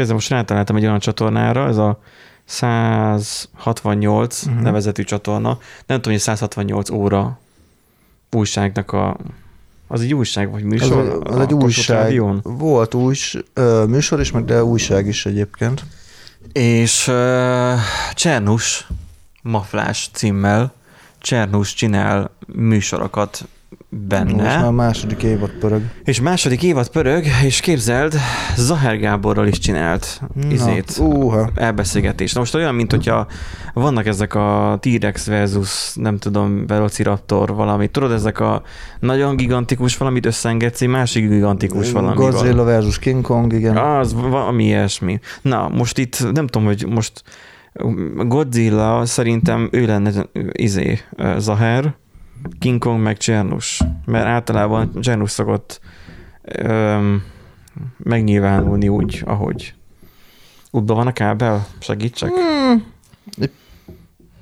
Kezdem most rátaláltam egy olyan csatornára, ez a 168 uh-huh. nevezetű csatorna. Nem tudom, hogy 168 óra újságnak a az egy újság, vagy műsor? Az, az egy újság. Rádión? Volt új műsor is, meg de újság is egyébként. És uh, Csernus Maflás címmel Csernus csinál műsorokat benne. Most már második évad pörög. És második évad pörög, és képzeld, Zahár Gáborral is csinált Na, izét, uh-ha. elbeszélgetést. Na most olyan, mint hogyha vannak ezek a T-Rex versus, nem tudom, Velociraptor valami. Tudod, ezek a nagyon gigantikus valamit összeengedsz, másik gigantikus valami. Godzilla versus King Kong, igen. Az valami ilyesmi. Na, most itt nem tudom, hogy most Godzilla szerintem ő lenne izé, Zahár, King Kong meg Csernus, mert általában Csernus szokott öm, megnyilvánulni úgy, ahogy útban van a kábel? Segítsek? Hmm.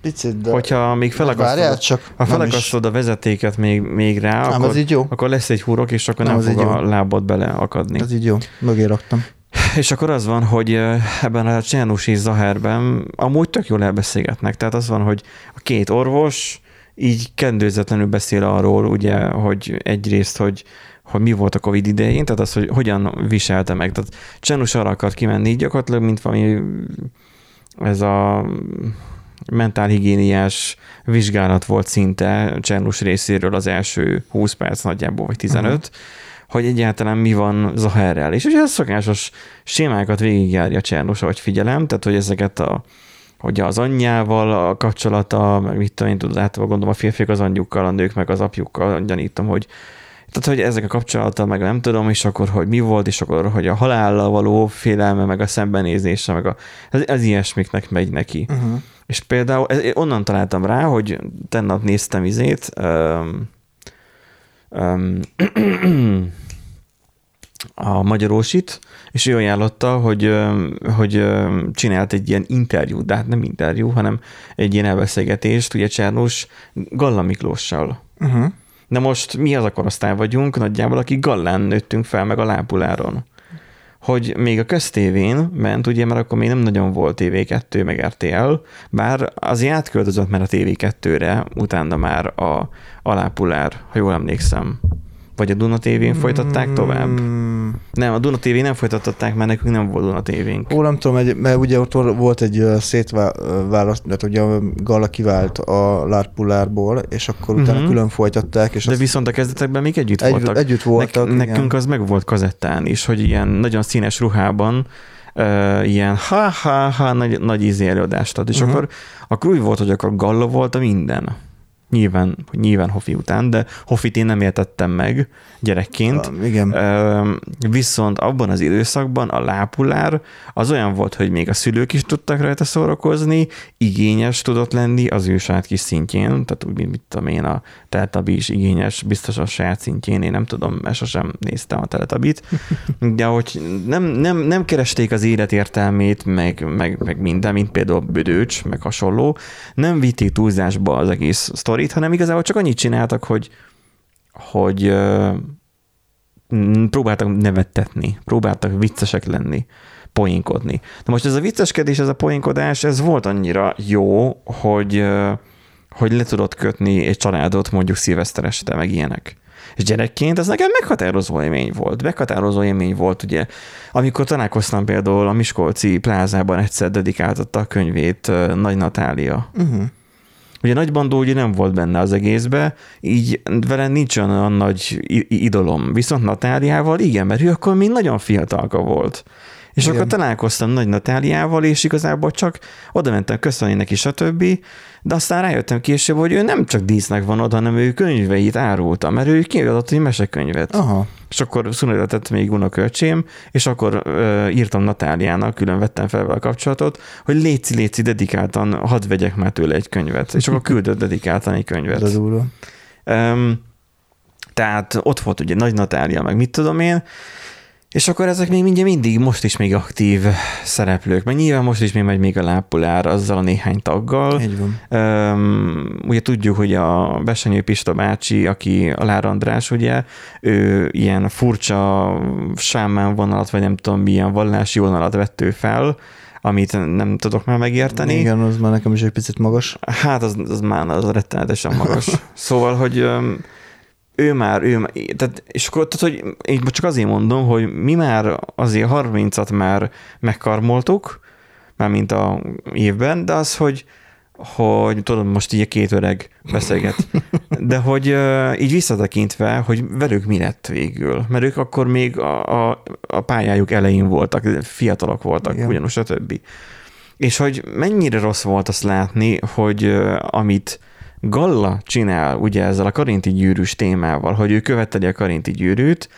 Picit, de... Hogyha még felakasztod, csak ha felakasztod a vezetéket még, még rá, nem, akkor, így jó. akkor lesz egy húrok, és akkor nem, nem fog a lábad beleakadni. Ez így jó, mögé raktam. És akkor az van, hogy ebben a Csernus és Zaherben amúgy tök jól elbeszélgetnek. Tehát az van, hogy a két orvos így kendőzetlenül beszél arról, ugye, hogy egyrészt, hogy, hogy mi volt a Covid idején, tehát az, hogy hogyan viselte meg. Tehát Csenus arra akart kimenni, gyakorlatilag, mint valami ez a mentálhigiéniás vizsgálat volt szinte Csernus részéről az első 20 perc nagyjából, vagy 15, uh-huh. hogy egyáltalán mi van Zaherrel. És ugye a szokásos sémákat végigjárja Csernus, ahogy figyelem, tehát hogy ezeket a hogy az anyjával a kapcsolata, meg mit tudom én, tudod, általában gondolom a férfiak az anyjukkal, a nők meg az apjukkal, gyanítom, hogy tehát, hogy ezek a kapcsolata, meg nem tudom, és akkor, hogy mi volt, és akkor, hogy a halállal való félelme, meg a szembenézése, meg a, ez, ez ilyesmiknek megy neki. Uh-huh. És például onnan találtam rá, hogy tennap néztem izét, um, um, a magyarósit, és ő ajánlotta, hogy, hogy csinált egy ilyen interjú, de hát nem interjú, hanem egy ilyen elbeszélgetést, ugye Csernus Galla Miklóssal. Uh-huh. Na most mi az a korosztály vagyunk, nagyjából, akik Gallán nőttünk fel, meg a lápuláron. Hogy még a köztévén ment, ugye, mert akkor még nem nagyon volt TV2, meg RTL, bár azért átköltözött már a TV2-re, utána már a, a lápulár, ha jól emlékszem. Vagy a Duna TV-n folytatták tovább? Mm. Nem, a Duna TV nem folytatták, mert nekünk nem volt Duna TV-nk. Ó, nem tudom, egy, mert ugye ott volt egy szétválaszt, tehát ugye a Gala kivált a Lárpullárból, és akkor utána uh-huh. külön folytatták. És De azt... viszont a kezdetekben még együtt egy, voltak. Együtt voltak, ne, Nekünk az meg volt kazettán is, hogy ilyen nagyon színes ruhában uh, ilyen ha-ha-ha nagy, nagy ízé előadást ad. És uh-huh. akkor, akkor úgy volt, hogy akkor Galla volt a minden nyilván, nyilván Hofi után, de Hofit én nem értettem meg gyerekként. Uh, igen. Viszont abban az időszakban a lápulár az olyan volt, hogy még a szülők is tudtak rajta szórakozni, igényes tudott lenni az ő saját kis szintjén, tehát úgy, mit tudom én, a Teletabi is igényes, biztos a saját szintjén, én nem tudom, mert sosem néztem a Teletabit, de hogy nem, nem, nem keresték az élet értelmét, meg, meg, meg minden, mint például Bödőcs, meg hasonló, nem vitték túlzásba az egész sztori, sztorit, hanem igazából csak annyit csináltak, hogy, hogy próbáltak nevettetni, próbáltak viccesek lenni, poénkodni. Na most ez a vicceskedés, ez a poénkodás, ez volt annyira jó, hogy, hogy le tudott kötni egy családot mondjuk szilveszter este, meg ilyenek. És gyerekként ez nekem meghatározó élmény volt. Meghatározó élmény volt, ugye, amikor találkoztam például a Miskolci plázában egyszer dedikáltatta a könyvét Nagy Natália. Uh-huh. Ugye Nagy Bandó ugye nem volt benne az egészbe, így vele nincs olyan nagy idolom. Viszont Natáliával igen, mert ő akkor még nagyon fiatalka volt. És Igen. akkor találkoztam Nagy Natáliával, és igazából csak oda mentem köszönni neki, stb. De aztán rájöttem később, hogy ő nem csak dísznek van oda, hanem ő könyveit árulta, mert ő kiadott egy mesekönyvet. Aha. És akkor született még unokölcsém, és akkor ö, írtam Natáliának, külön vettem fel vele a kapcsolatot, hogy léci, léci, dedikáltan, hadd vegyek már tőle egy könyvet. És akkor küldött dedikáltan egy könyvet. Ez um, tehát ott volt ugye Nagy Natália, meg mit tudom én, És akkor ezek még mindjárt mindig, most is még aktív szereplők, meg nyilván most is még megy még a lápulár azzal a néhány taggal. Így van. Um, ugye tudjuk, hogy a Besenyő Pista bácsi, aki a Lár András, ugye, ő ilyen furcsa sámán vonalat, vagy nem tudom, milyen vallási vonalat vett ő fel, amit nem tudok már megérteni. Igen, az már nekem is egy picit magas. Hát az, az már az rettenetesen magas. szóval, hogy ő már, ő már, tehát, és akkor, tehát, hogy én csak azért mondom, hogy mi már azért 30-at már megkarmoltuk, már mint a évben, de az, hogy hogy tudom, most így a két öreg beszélget, de hogy így visszatekintve, hogy velük mi lett végül, mert ők akkor még a, a, a pályájuk elején voltak, fiatalok voltak, Igen. ugyanúgy, stb. És hogy mennyire rossz volt azt látni, hogy amit Galla csinál ugye ezzel a karinti gyűrűs témával, hogy ő követeli a karinti gyűrűt,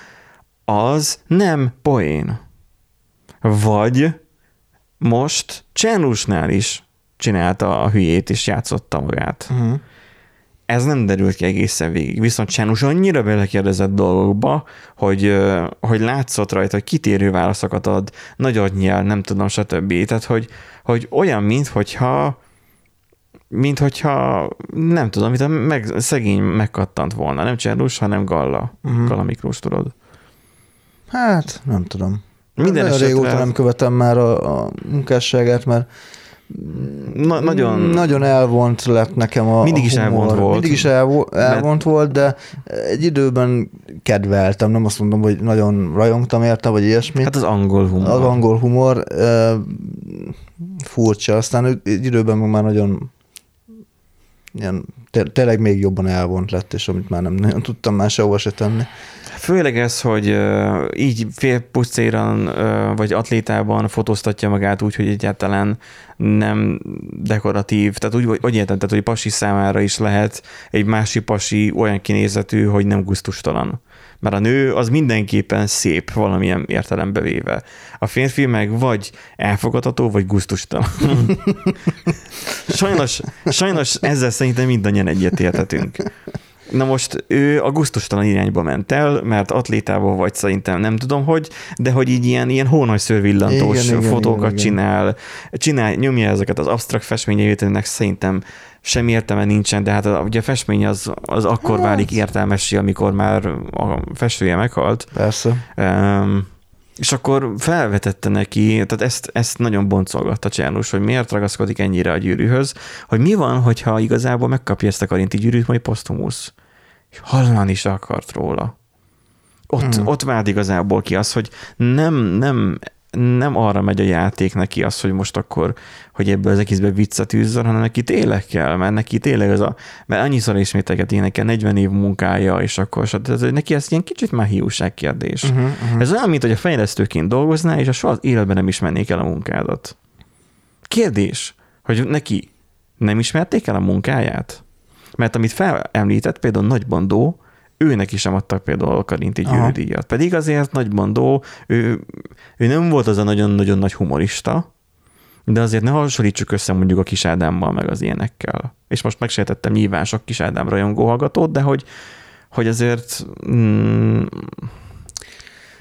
az nem poén. Vagy most Csenusnál is csinálta a hülyét, és játszotta magát. Uh-huh. Ez nem derült ki egészen végig. Viszont Csenus annyira belekérdezett dolgokba, hogy, hogy látszott rajta, hogy kitérő válaszokat ad, nagyot nyel, nem tudom, stb. Tehát, hogy, hogy olyan, minthogyha mint hogyha, nem tudom, mint a meg, szegény megkattant volna. Nem Csernus, hanem Galla. Uh-huh. Galla Miklós, tudod. Hát, nem tudom. Minden Nagyon régóta nem követem már a, a munkásságát, mert Na, nagyon... Nagyon elvont lett nekem a Mindig is a elvont volt. Mindig is elvo- elvont mert... volt, de egy időben kedveltem, nem azt mondom, hogy nagyon rajongtam érte, vagy ilyesmi. Hát az angol humor. Az angol humor uh, furcsa, aztán egy időben már nagyon ilyen, tényleg még jobban elvont lett, és amit már nem nagyon tudtam máshova se tenni. Főleg ez, hogy így félpuszcéran vagy atlétában fotóztatja magát úgy, hogy egyáltalán nem dekoratív, tehát úgy, hogy érted, tehát, hogy pasi számára is lehet egy másik pasi olyan kinézetű, hogy nem guztustalan. Mert a nő az mindenképpen szép valamilyen értelembe véve. A férfi meg vagy elfogadható, vagy guztustalan. sajnos, sajnos ezzel szerintem mindannyian egyetértetünk. Na most ő a gusztustalan irányba ment el, mert atlétával vagy szerintem nem tudom hogy, de hogy így ilyen, ilyen hónajszőrvillantós igen, fotókat igen, csinál, igen. csinál, nyomja ezeket az absztrakt festményeit, ennek szerintem sem értelme nincsen, de hát a, ugye a festmény az, az akkor hát. válik értelmesi, amikor már a festője meghalt. Persze. Um, és akkor felvetette neki, tehát ezt, ezt nagyon boncolgatta Csernus, hogy miért ragaszkodik ennyire a gyűrűhöz, hogy mi van, hogyha igazából megkapja ezt a karinti gyűrűt, majd posztumusz. És hallani is akart róla. Ott, hmm. ott vált igazából ki az, hogy nem, nem nem arra megy a játék neki az, hogy most akkor, hogy ebből az egészbe viccet űzzön, hanem neki tényleg kell, mert neki tényleg az a, mert annyiszor ismételget énekel, 40 év munkája, és akkor, tehát neki ez ilyen kicsit már hiúság kérdés. Uh-huh, uh-huh. Ez olyan, mint hogy a fejlesztőként dolgoznál, és a soha az életben nem ismernék el a munkádat. Kérdés, hogy neki nem ismerték el a munkáját? Mert amit felemlített, például Nagy Bandó, őnek is sem adtak például a Karinti gyűrűdíjat. Pedig azért Nagy Bandó, ő, ő nem volt az a nagyon-nagyon nagy humorista, de azért ne hasonlítsuk össze mondjuk a Kis Ádámmal, meg az ilyenekkel. És most megsejtettem nyilván sok Kis Ádám rajongó hallgatót, de hogy, hogy azért mm,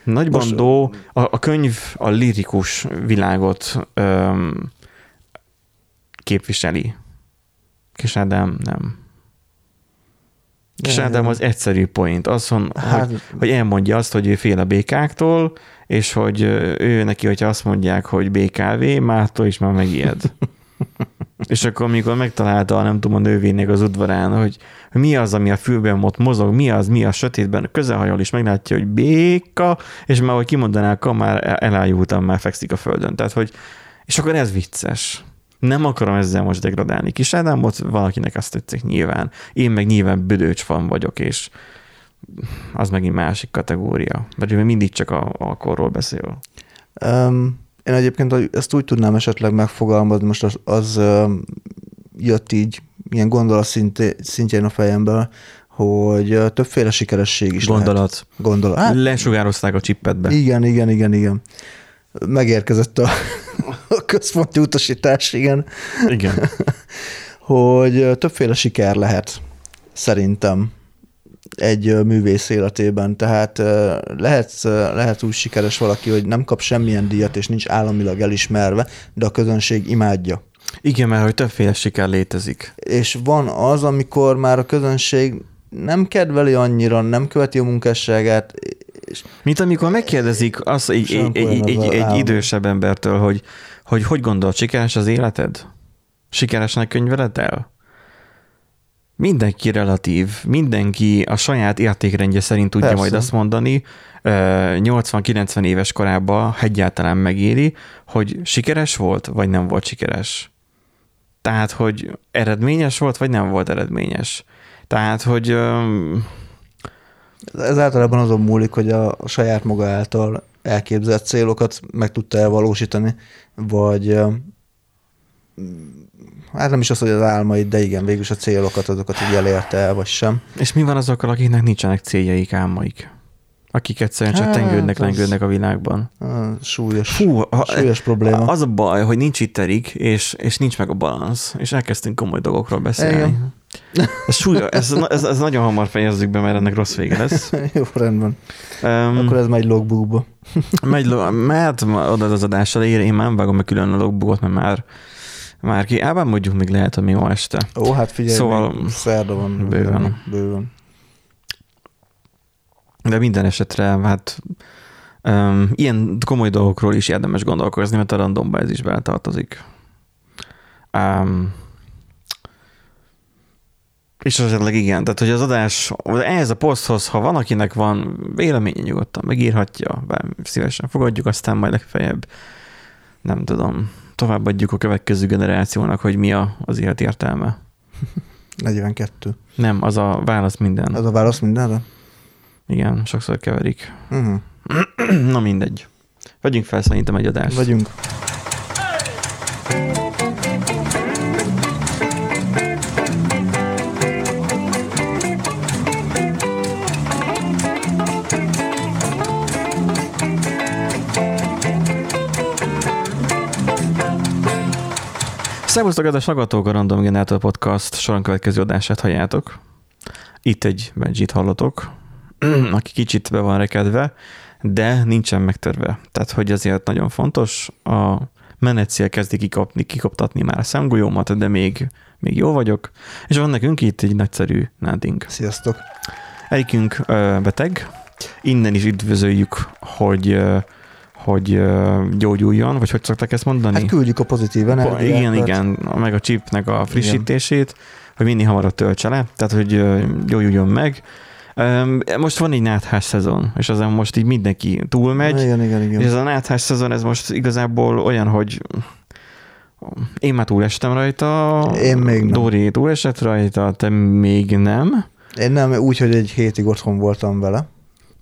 Nagy Bandó, a, a könyv a lirikus világot öm, képviseli. Kis Ádám nem. És Ádám az egyszerű point, az, hogy, hát, hogy elmondja azt, hogy ő fél a békáktól, és hogy ő neki, hogyha azt mondják, hogy BKV, mától is már megijed. és akkor, amikor megtalálta, nem tudom, a nővének az udvarán, hogy, mi az, ami a fülben ott mozog, mi az, mi a sötétben, közelhajol, és meglátja, hogy béka, és már, hogy kimondanák, már elájultam, már fekszik a földön. Tehát, hogy, és akkor ez vicces. Nem akarom ezzel most degradálni. Kis Ádámot valakinek azt tetszik nyilván. Én meg nyilván büdöcs fan vagyok, és az megint másik kategória. Mert ő mindig csak a alkoholról beszél. Um, én egyébként ezt úgy tudnám esetleg megfogalmazni, most az, az jött így ilyen gondolat szintjén a fejembe, hogy többféle sikeresség is Gondolat. lehet. Gondolat. Hát, Lesugározták a csippetbe. Igen, igen, igen, igen. Megérkezett a a központi utasítás, igen. Igen. hogy többféle siker lehet, szerintem. egy művész életében. Tehát lehet, lehet úgy sikeres valaki, hogy nem kap semmilyen díjat, és nincs államilag elismerve, de a közönség imádja. Igen, mert hogy többféle siker létezik. És van az, amikor már a közönség nem kedveli annyira, nem követi a munkásságát, és Mint amikor megkérdezik azt egy, egy, egy, egy, egy idősebb embertől, hogy, hogy hogy gondolod, sikeres az életed? Sikeresnek könyveled el? Mindenki relatív, mindenki a saját értékrendje szerint tudja Persze. majd azt mondani, ö, 80-90 éves korában egyáltalán megéri, hogy sikeres volt, vagy nem volt sikeres. Tehát, hogy eredményes volt, vagy nem volt eredményes. Tehát, hogy ez általában azon múlik, hogy a, a saját maga által elképzelt célokat meg tudta elvalósítani, vagy hát nem is az, hogy az álmaid, de igen, végülis a célokat, azokat így elérte el, vagy sem. És mi van azokkal, akiknek nincsenek céljaik, álmaik? Akik egyszerűen csak Hát, tengődnek, lengődnek a világban. Súlyos, Fú, a, súlyos probléma. az a baj, hogy nincs itt Erik, és, és nincs meg a balansz, és elkezdtünk komoly dolgokról beszélni. Igen. Ez, súly, ez, ez, ez, nagyon hamar fejezzük be, mert ennek rossz vége lesz. Jó, rendben. Um, Akkor ez megy logbookba. megy, ma oda az adás elejére, én már nem vágom meg külön a logbookot, mert már, már ki. Ában mondjuk még lehet, hogy mi ma este. Ó, hát figyelj, Szóval- szerda van. Bőven. Bőven. De minden esetre, hát um, ilyen komoly dolgokról is érdemes gondolkozni, mert a randomba ez is beletartozik. Um, és esetleg igen, tehát hogy az adás, ehhez a poszthoz, ha van, akinek van véleménye nyugodtan, megírhatja, bár szívesen fogadjuk, aztán majd legfeljebb, nem tudom, továbbadjuk a következő generációnak, hogy mi a, az élet értelme. 42. Nem, az a válasz minden. Az a válasz mindenre? Igen, sokszor keverik. Uh-huh. Na mindegy. Vegyünk fel szerintem egy adást. Vagyunk. Szervusztok, kedves hallgatók, a Random Generator Podcast soron következő adását halljátok. Itt egy Benjit hallotok, aki kicsit be van rekedve, de nincsen megtörve. Tehát, hogy ezért nagyon fontos, a menetszél kezdi kikapni, kikoptatni már a szemgolyómat, de még, még jó vagyok. És van nekünk itt egy nagyszerű nádink. Sziasztok. Egyikünk ö, beteg, innen is üdvözöljük, hogy hogy gyógyuljon, vagy hogy szokták ezt mondani? Hát küldjük a pozitív Po- energiát. igen, igen, meg a chipnek a frissítését, hogy minél hamarabb töltse le, tehát hogy gyógyuljon meg. Most van egy náthás szezon, és azon most így mindenki túlmegy, Igen, igen, igen. és ez a náthás szezon, ez most igazából olyan, hogy én már túlestem rajta, Én még nem. Dóri túlesett rajta, te még nem. Én nem, úgy, hogy egy hétig otthon voltam vele.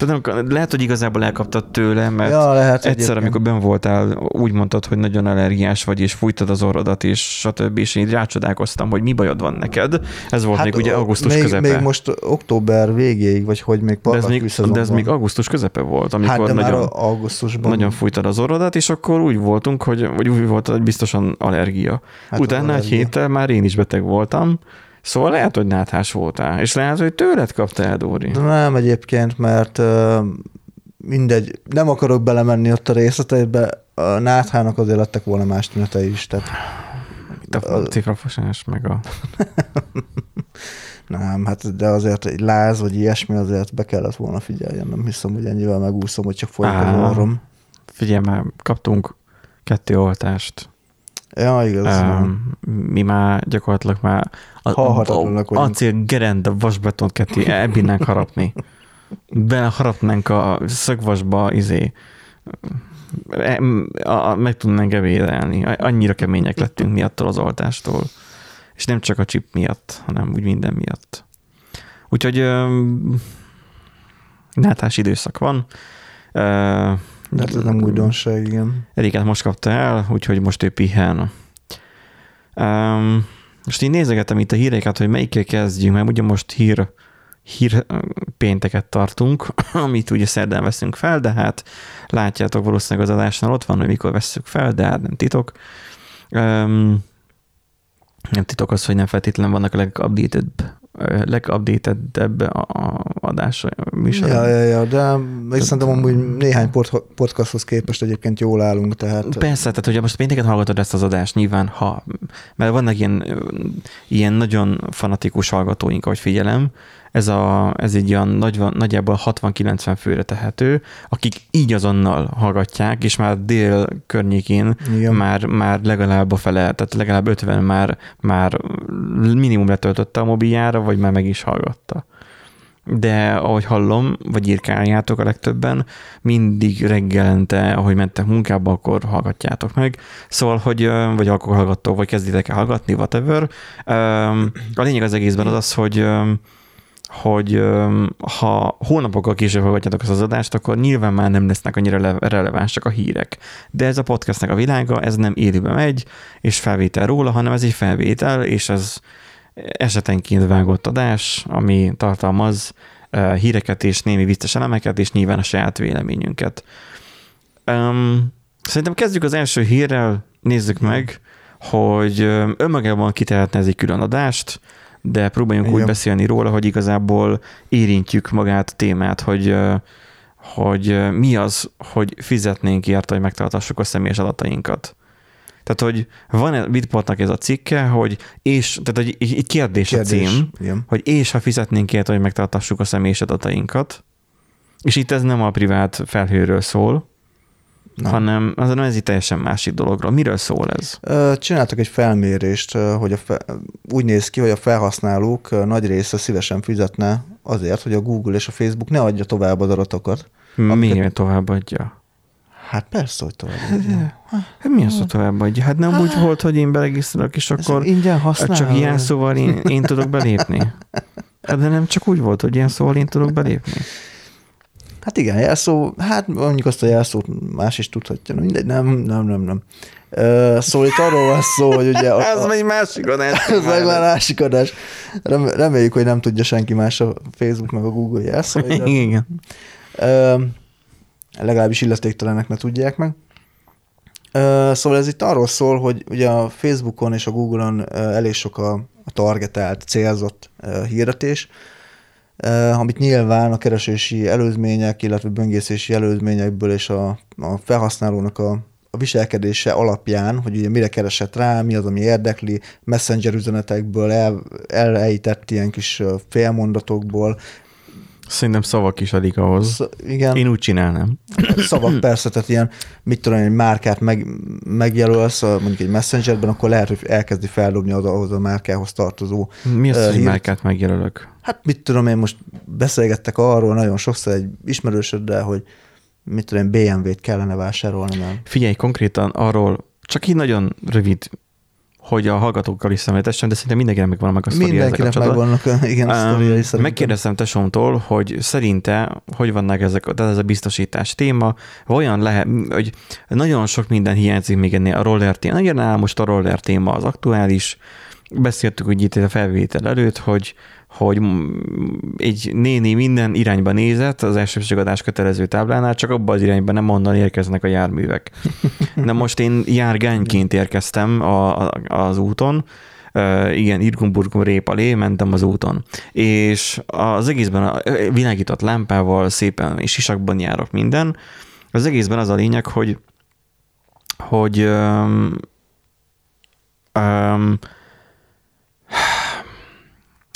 Nem, lehet, hogy igazából elkaptad tőle, mert ja, lehet egyszer, egyébként. amikor ben voltál, úgy mondtad, hogy nagyon allergiás vagy, és fújtad az orrodat, és stb. És én rácsodálkoztam, hogy mi bajod van neked. Ez volt hát, még ugye augusztus még, közepe. Még most október végéig, vagy hogy még de ez még, de ez még augusztus közepe volt, amikor Hát de már nagyon, augusztusban. nagyon fújtad az orrodat, és akkor úgy voltunk, hogy, vagy úgy volt, hogy biztosan allergia. Hát Utána egy allergia. héttel már én is beteg voltam, szóval lehet, hogy náthás voltál, és lehet, hogy tőled kapta el, Dóri. De nem egyébként, mert mindegy, nem akarok belemenni ott a részleteibe, a náthának azért lettek volna más tünetei is, tehát Itt a cifrafosás, meg a... nem, hát de azért egy láz, vagy ilyesmi azért be kellett volna figyeljen, nem hiszem, hogy ennyivel megúszom, hogy csak folyik az orrom. Figyelj már, kaptunk kettő oltást. Ja, igaz. Um, mi már gyakorlatilag már a, a, vagyunk. acél gerenda vasbetont ketté elbírnánk harapni. Bele harapnánk a szögvasba, izé, e- a, a, meg tudnánk ebédelni. Annyira kemények lettünk miattól az oltástól. És nem csak a chip miatt, hanem úgy minden miatt. Úgyhogy um, nátás időszak van. Uh, de hát ez nem újdonság, igen. Erikát most kapta el, úgyhogy most ő pihen. Um, most így nézegetem itt a híreket, hogy melyikkel kezdjünk, mert ugye most hír, hír pénteket tartunk, amit ugye szerdán veszünk fel, de hát látjátok valószínűleg az adásnál ott van, hogy mikor vesszük fel, de hát nem titok. Um, nem titok az, hogy nem feltétlenül vannak a legupdated legupdatedebb adás műsor. Ja, ja, ja, de még szerintem amúgy néhány podcasthoz képest egyébként jól állunk, tehát... Persze, tehát hogyha most pénteket hallgatod ezt az adást, nyilván, ha, mert vannak ilyen, ilyen nagyon fanatikus hallgatóink, ahogy figyelem, ez, a, ez egy olyan nagy, nagyjából 60-90 főre tehető, akik így azonnal hallgatják, és már dél környékén már, már legalább a fele, tehát legalább 50 már, már minimum letöltötte a mobiljára, vagy már meg is hallgatta de ahogy hallom, vagy írkáljátok a legtöbben, mindig reggelente, ahogy mentek munkába, akkor hallgatjátok meg. Szóval, hogy, vagy akkor hallgattok, vagy kezditek el hallgatni, whatever. A lényeg az egészben az az, hogy hogy ha hónapokkal később hallgatjátok az adást, akkor nyilván már nem lesznek annyira relevánsak a hírek. De ez a podcastnak a világa, ez nem élőben megy, és felvétel róla, hanem ez egy felvétel, és ez esetenként vágott adás, ami tartalmaz híreket és némi biztos elemeket, és nyilván a saját véleményünket. Um, szerintem kezdjük az első hírrel, nézzük meg, hogy önmagában kitehetne ez egy külön adást, de próbáljunk Igen. úgy beszélni róla, hogy igazából érintjük magát a témát, hogy, hogy mi az, hogy fizetnénk érte, hogy megtartassuk a személyes adatainkat. Tehát, hogy van Bitportnak ez a cikke, hogy és, tehát egy kérdés, kérdés a cím, igen. hogy és ha fizetnénk érte, hogy megtartassuk a személyes adatainkat, és itt ez nem a privát felhőről szól, nem. hanem azon ez egy teljesen másik dologról. Miről szól ez? Csináltak egy felmérést, hogy a fe, úgy néz ki, hogy a felhasználók nagy része szívesen fizetne azért, hogy a Google és a Facebook ne adja tovább az adatokat. Miért tovább adja? Hát persze, hogy továbbadja. Hát mi az, hogy továbbadja? Hát nem hát, úgy volt, hogy én beregisztrálok, és akkor ingyen csak ilyen szóval én, én tudok belépni. Hát de nem csak úgy volt, hogy ilyen szóval én tudok belépni. Hát igen, jelszó, hát mondjuk azt a jelszót más is tudhatja, mindegy, nem, nem, nem, nem. Szóval itt arról van szó, hogy ugye... A, ez egy másik adás. Ez meg már másik adás. Reméljük, hogy nem tudja senki más a Facebook meg a Google jelszó. Igen. Uh, legalábbis illetéktelenek ne tudják meg. Szóval ez itt arról szól, hogy ugye a Facebookon és a Google-on elég sok a, a targetált, célzott hirdetés, amit nyilván a keresési előzmények, illetve böngészési előzményekből és a, a felhasználónak a, a viselkedése alapján, hogy ugye mire keresett rá, mi az, ami érdekli, messenger üzenetekből el, elejtett ilyen kis félmondatokból, Szerintem szavak is alig ahhoz. Sz- igen. Én úgy csinálnám. Szavak persze, tehát ilyen, mit tudom, egy márkát meg, megjelölsz, mondjuk egy messengerben, akkor lehet, hogy elkezdi feldobni az, ahhoz a márkához tartozó. Mi az, uh, hogy márkát megjelölök? Hát mit tudom, én most beszélgettek arról nagyon sokszor egy ismerősöddel, hogy mit tudom, BMW-t kellene vásárolni. Nem? Figyelj, konkrétan arról, csak így nagyon rövid hogy a hallgatókkal is szemléltessem, de szerintem mindenkinek megvan meg a sztoria Mindenkinek megvannak igen, a sztoriai um, Megkérdeztem tesómtól, hogy szerinte hogy vannak ezek, tehát ez a biztosítás téma, olyan lehet, hogy nagyon sok minden hiányzik még ennél a roller téma. Igen, most a roller téma az aktuális, beszéltük hogy itt a felvétel előtt, hogy hogy egy néni minden irányba nézett az elsőbségadás kötelező táblánál, csak abban az irányban nem onnan érkeznek a járművek. Na most én járgányként érkeztem a, a, az úton, Uh, igen, Irgumburgum rép alé, mentem az úton. És az egészben a világított lámpával szépen és sisakban járok minden. Az egészben az a lényeg, hogy hogy um, um,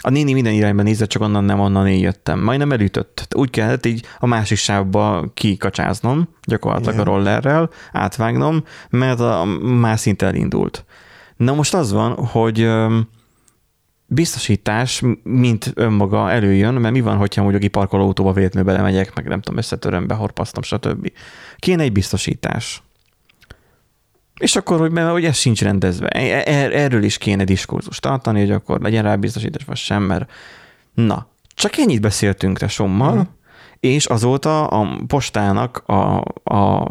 a néni minden irányba nézett, csak onnan nem onnan én jöttem. Majdnem elütött. Úgy kellett így a másik sávba kikacsáznom, gyakorlatilag Igen. a rollerrel, átvágnom, mert a más szinte elindult. Na most az van, hogy biztosítás, mint önmaga előjön, mert mi van, hogyha mondjuk egy parkolóautóba véletlenül belemegyek, meg nem tudom, összetöröm, behorpasztom, stb. Kéne egy biztosítás. És akkor, hogy, mert, hogy ez sincs rendezve. E, er, erről is kéne diskurzus tartani, hogy akkor legyen rá biztosítás, vagy sem, mert na, csak ennyit beszéltünk tesommal, uh-huh. és azóta a postának a, a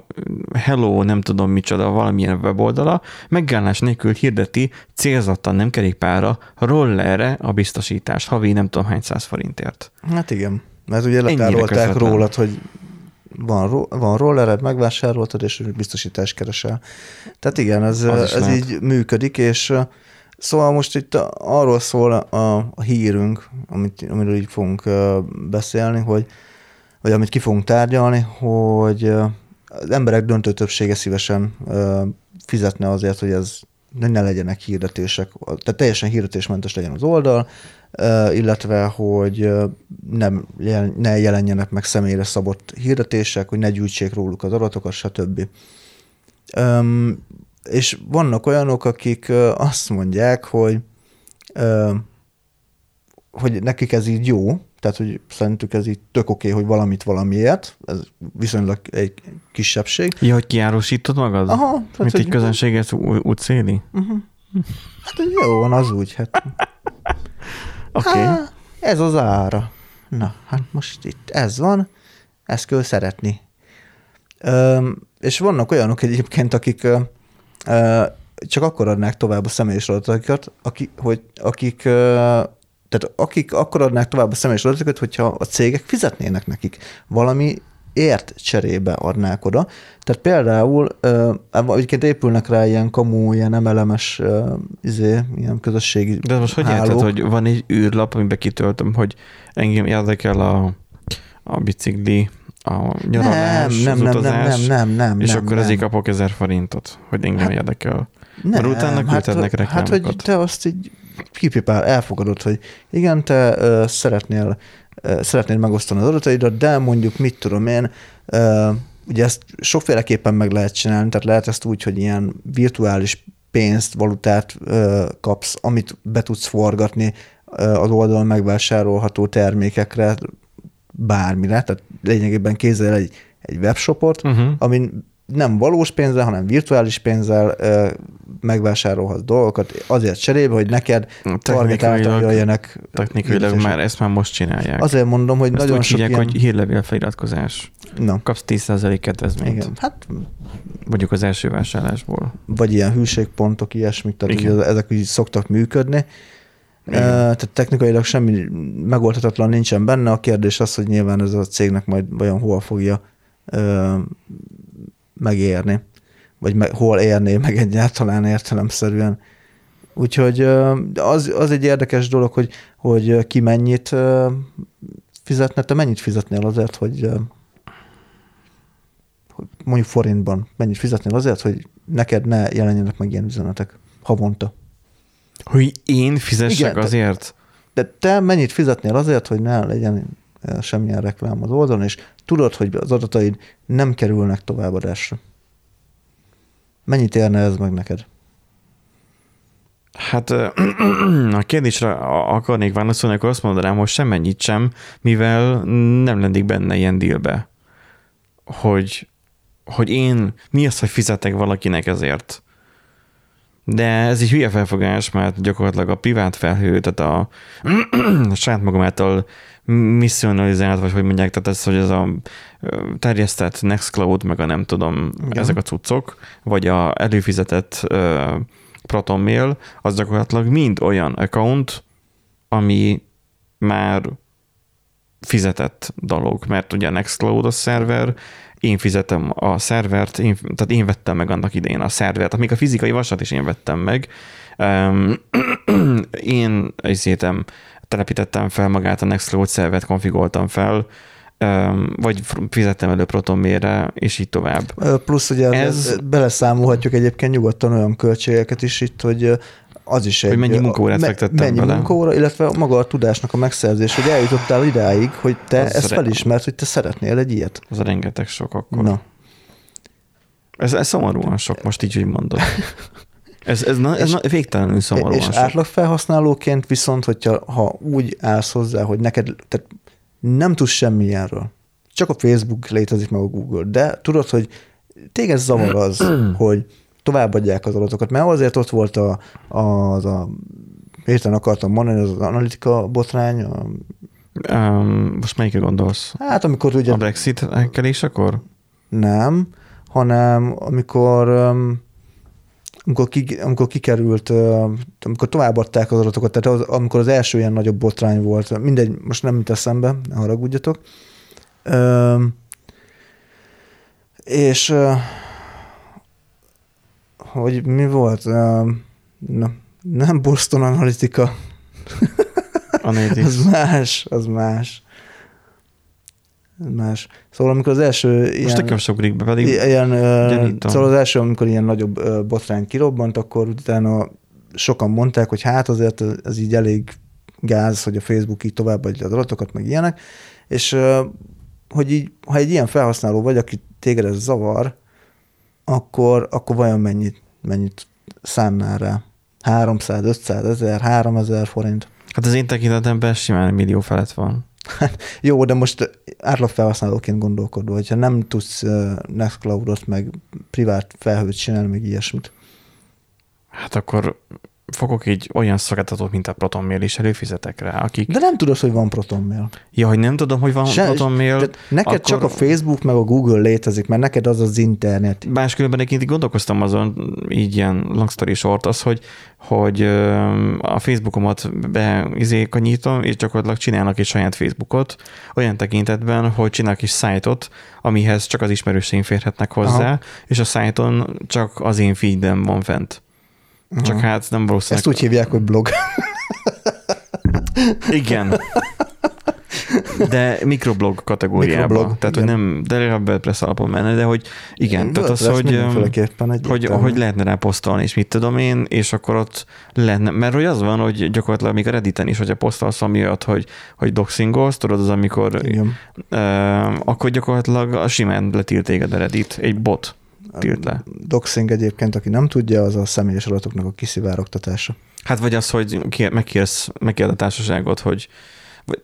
Hello, nem tudom micsoda, valamilyen weboldala megállás nélkül hirdeti célzattan nem kerékpára, rollerre a biztosítást, havi nem tudom hány száz forintért. Hát igen, mert ugye letárolták rólad, hogy van, van rollered, megvásároltad, és biztosítást keresel. Tehát igen, ez, ez így működik, és Szóval most itt arról szól a, a hírünk, amit, amiről így fogunk beszélni, hogy, vagy amit ki fogunk tárgyalni, hogy az emberek döntő többsége szívesen fizetne azért, hogy ez ne legyenek hirdetések, tehát teljesen hirdetésmentes legyen az oldal, illetve hogy nem, ne jelenjenek meg személyre szabott hirdetések, hogy ne gyűjtsék róluk az adatokat, stb. És vannak olyanok, akik azt mondják, hogy hogy nekik ez így jó, tehát hogy szerintük ez így tök oké, okay, hogy valamit valamiért, ez viszonylag egy kisebbség. Ja, hogy kiárusítod magad? Aha. Tehát, Mint egy közönséget útszéli? Uh-huh. Hát jó van, az úgy. Hát. Okay. Hát, ez az ára. Na, hát most itt ez van, ezt kell szeretni. Ö, és vannak olyanok egyébként, akik ö, csak akkor adnák tovább a személyes adatokat, akik, hogy, akik ö, tehát akik akkor adnák tovább a személyes adatokat, hogyha a cégek fizetnének nekik valami ért cserébe adnák oda. Tehát például egyébként épülnek rá ilyen kamu, ilyen emelemes izé, ilyen közösségi De most hogy érted, hogy van egy űrlap, amiben kitöltöm, hogy engem érdekel a, a bicikli, a nyaralás, nem, az nem, utazás, nem, nem, nem, nem, és nem, akkor nem. ezért kapok ezer forintot, hogy engem hát, érdekel. Nem, Mert utána hát, küldhetnek hát, hogy te azt így kipipál, elfogadod, hogy igen, te uh, szeretnél, szeretnéd megosztani az adataidat, de mondjuk mit tudom én, ugye ezt sokféleképpen meg lehet csinálni, tehát lehet ezt úgy, hogy ilyen virtuális pénzt, valutát kapsz, amit be tudsz forgatni az oldalon megvásárolható termékekre, bármire, tehát lényegében kézzel egy, egy webshopot, uh-huh. amin nem valós pénzzel, hanem virtuális pénzzel ö, megvásárolhatsz dolgokat azért cserébe, hogy neked targetáltan jöjjenek. Technikailag már ezt már most csinálják. Azért mondom, hogy ezt nagyon úgy sok hívják, ilyen... hogy hírlevél feliratkozás. Na. Kapsz 10% kedvezményt. Igen, hát Mondjuk az első vásárlásból. vagy ilyen hűségpontok, ilyesmik, tehát ugye ezek úgy szoktak működni. Igen. Tehát technikailag semmi megoldhatatlan nincsen benne. A kérdés az, hogy nyilván ez a cégnek majd vajon hol fogja megérni, vagy me, hol érné meg egyáltalán értelemszerűen. Úgyhogy az, az egy érdekes dolog, hogy, hogy ki mennyit fizetne, te mennyit fizetnél azért, hogy mondjuk forintban, mennyit fizetnél azért, hogy neked ne jelenjenek meg ilyen üzenetek havonta. Hogy én fizessek Igen, azért? De te mennyit fizetnél azért, hogy ne legyen semmilyen reklám az oldalon, és tudod, hogy az adataid nem kerülnek továbbadásra. Mennyit érne ez meg neked? Hát a kérdésre akarnék válaszolni, akkor azt mondanám, hogy semmennyit sem, mivel nem lennék benne ilyen dealbe. Hogy, hogy én mi az, hogy fizetek valakinek ezért. De ez egy hülye felfogás, mert gyakorlatilag a privát felhő, tehát a, a saját magam által misszionalizált, vagy hogy mondják, tehát ez, hogy ez a terjesztett Nextcloud, meg a nem tudom, Igen. Ezek a cuccok, vagy a előfizetett ö, Proton Mail, az gyakorlatilag mind olyan account, ami már fizetett dolog, mert ugye a Nextcloud a szerver, én fizetem a szervert, én, tehát én vettem meg annak idején a szervert, még a fizikai vasat is én vettem meg. Um, én ezétem, telepítettem fel magát a Nextcloud szervert, konfigoltam fel, vagy fizettem elő ProtonMail-re, és így tovább. Plusz ugye Ez- beleszámolhatjuk egyébként nyugodtan olyan költségeket is itt, hogy az is egy... Hogy mennyi munkaórát me- fektettem Mennyi bele. munkaóra, illetve maga a tudásnak a megszerzés, hogy eljutottál idáig, hogy te Az ezt re- felismert, hogy te szeretnél egy ilyet. Az rengeteg sok akkor. Na. Ez, ez szomorúan sok, most így, hogy mondod. Ez, ez, na, ez na, végtelenül szomorúan és átlag felhasználóként viszont, hogyha ha úgy állsz hozzá, hogy neked tehát nem tudsz semmi ilyenről, csak a Facebook létezik meg a Google, de tudod, hogy téged zavar az, hogy továbbadják az adatokat, mert azért ott volt a, a, az a hirtelen akartam mondani, az, az analitika botrány, a, Um, most melyikre gondolsz? hát amikor ugye A Brexit akkor? nem, hanem amikor öm, amikor, ki, amikor kikerült, amikor továbbadták az adatokat, tehát az, amikor az első ilyen nagyobb botrány volt, mindegy, most nem jut eszembe, ne haragudjatok. Öm, és ö, hogy mi volt? Na, Nem Boston Analytica. Analytics. Az más, az más. Más. Szóval amikor az első Most ilyen, nekem sok ugrik be, pedig ilyen gyanítom. szóval az első, amikor ilyen nagyobb botrány kirobbant, akkor utána sokan mondták, hogy hát azért ez- így elég gáz, hogy a Facebook így továbbadja az adatokat, meg ilyenek, és hogy így, ha egy ilyen felhasználó vagy, aki téged ez zavar, akkor, akkor vajon mennyit, mennyit szánnál rá? 300, 500, 1000, 3000 forint. hát az én tekintetemben simán millió felett van. Jó, de most átlag felhasználóként gondolkodva, hogyha nem tudsz Nextcloudot, meg privát felhőt csinálni, meg ilyesmit. Hát akkor fogok egy olyan szolgáltatót, mint a ProtonMail is előfizetek rá, akik... De nem tudod, hogy van ProtonMail. Ja, hogy nem tudom, hogy van Se- ProtonMail, neked akkor- csak a Facebook meg a Google létezik, mert neked az az internet. Máskülönben egyébként így gondolkoztam azon, így ilyen long story short, az, hogy, hogy a Facebookomat beizé kanyítom, és gyakorlatilag csinálnak egy saját Facebookot, olyan tekintetben, hogy csinálnak is szájtot, amihez csak az ismerőseim férhetnek hozzá, Aha. és a szájton csak az én feedem van fent. Aha. Csak hát nem valószínűleg... Ezt úgy hívják, hogy blog. Igen. De mikroblog kategóriában. Mikroblog, tehát, igen. hogy nem, de legalább WordPress alapon menne, de hogy igen, tehát az, WordPress hogy, hogy, hogy lehetne rá posztolni, és mit tudom én, és akkor ott lehetne, mert hogy az van, hogy gyakorlatilag még a Redditen is, hogyha posztolsz ami olyat, hogy, hogy doxingolsz, tudod, az amikor, Igen. uh, akkor gyakorlatilag a simán letilt téged a Reddit, egy bot tilt le. Doxing egyébként, aki nem tudja, az a személyes adatoknak a kiszivárogtatása. Hát vagy az, hogy kér- megkérsz, megkérd a társaságot, hogy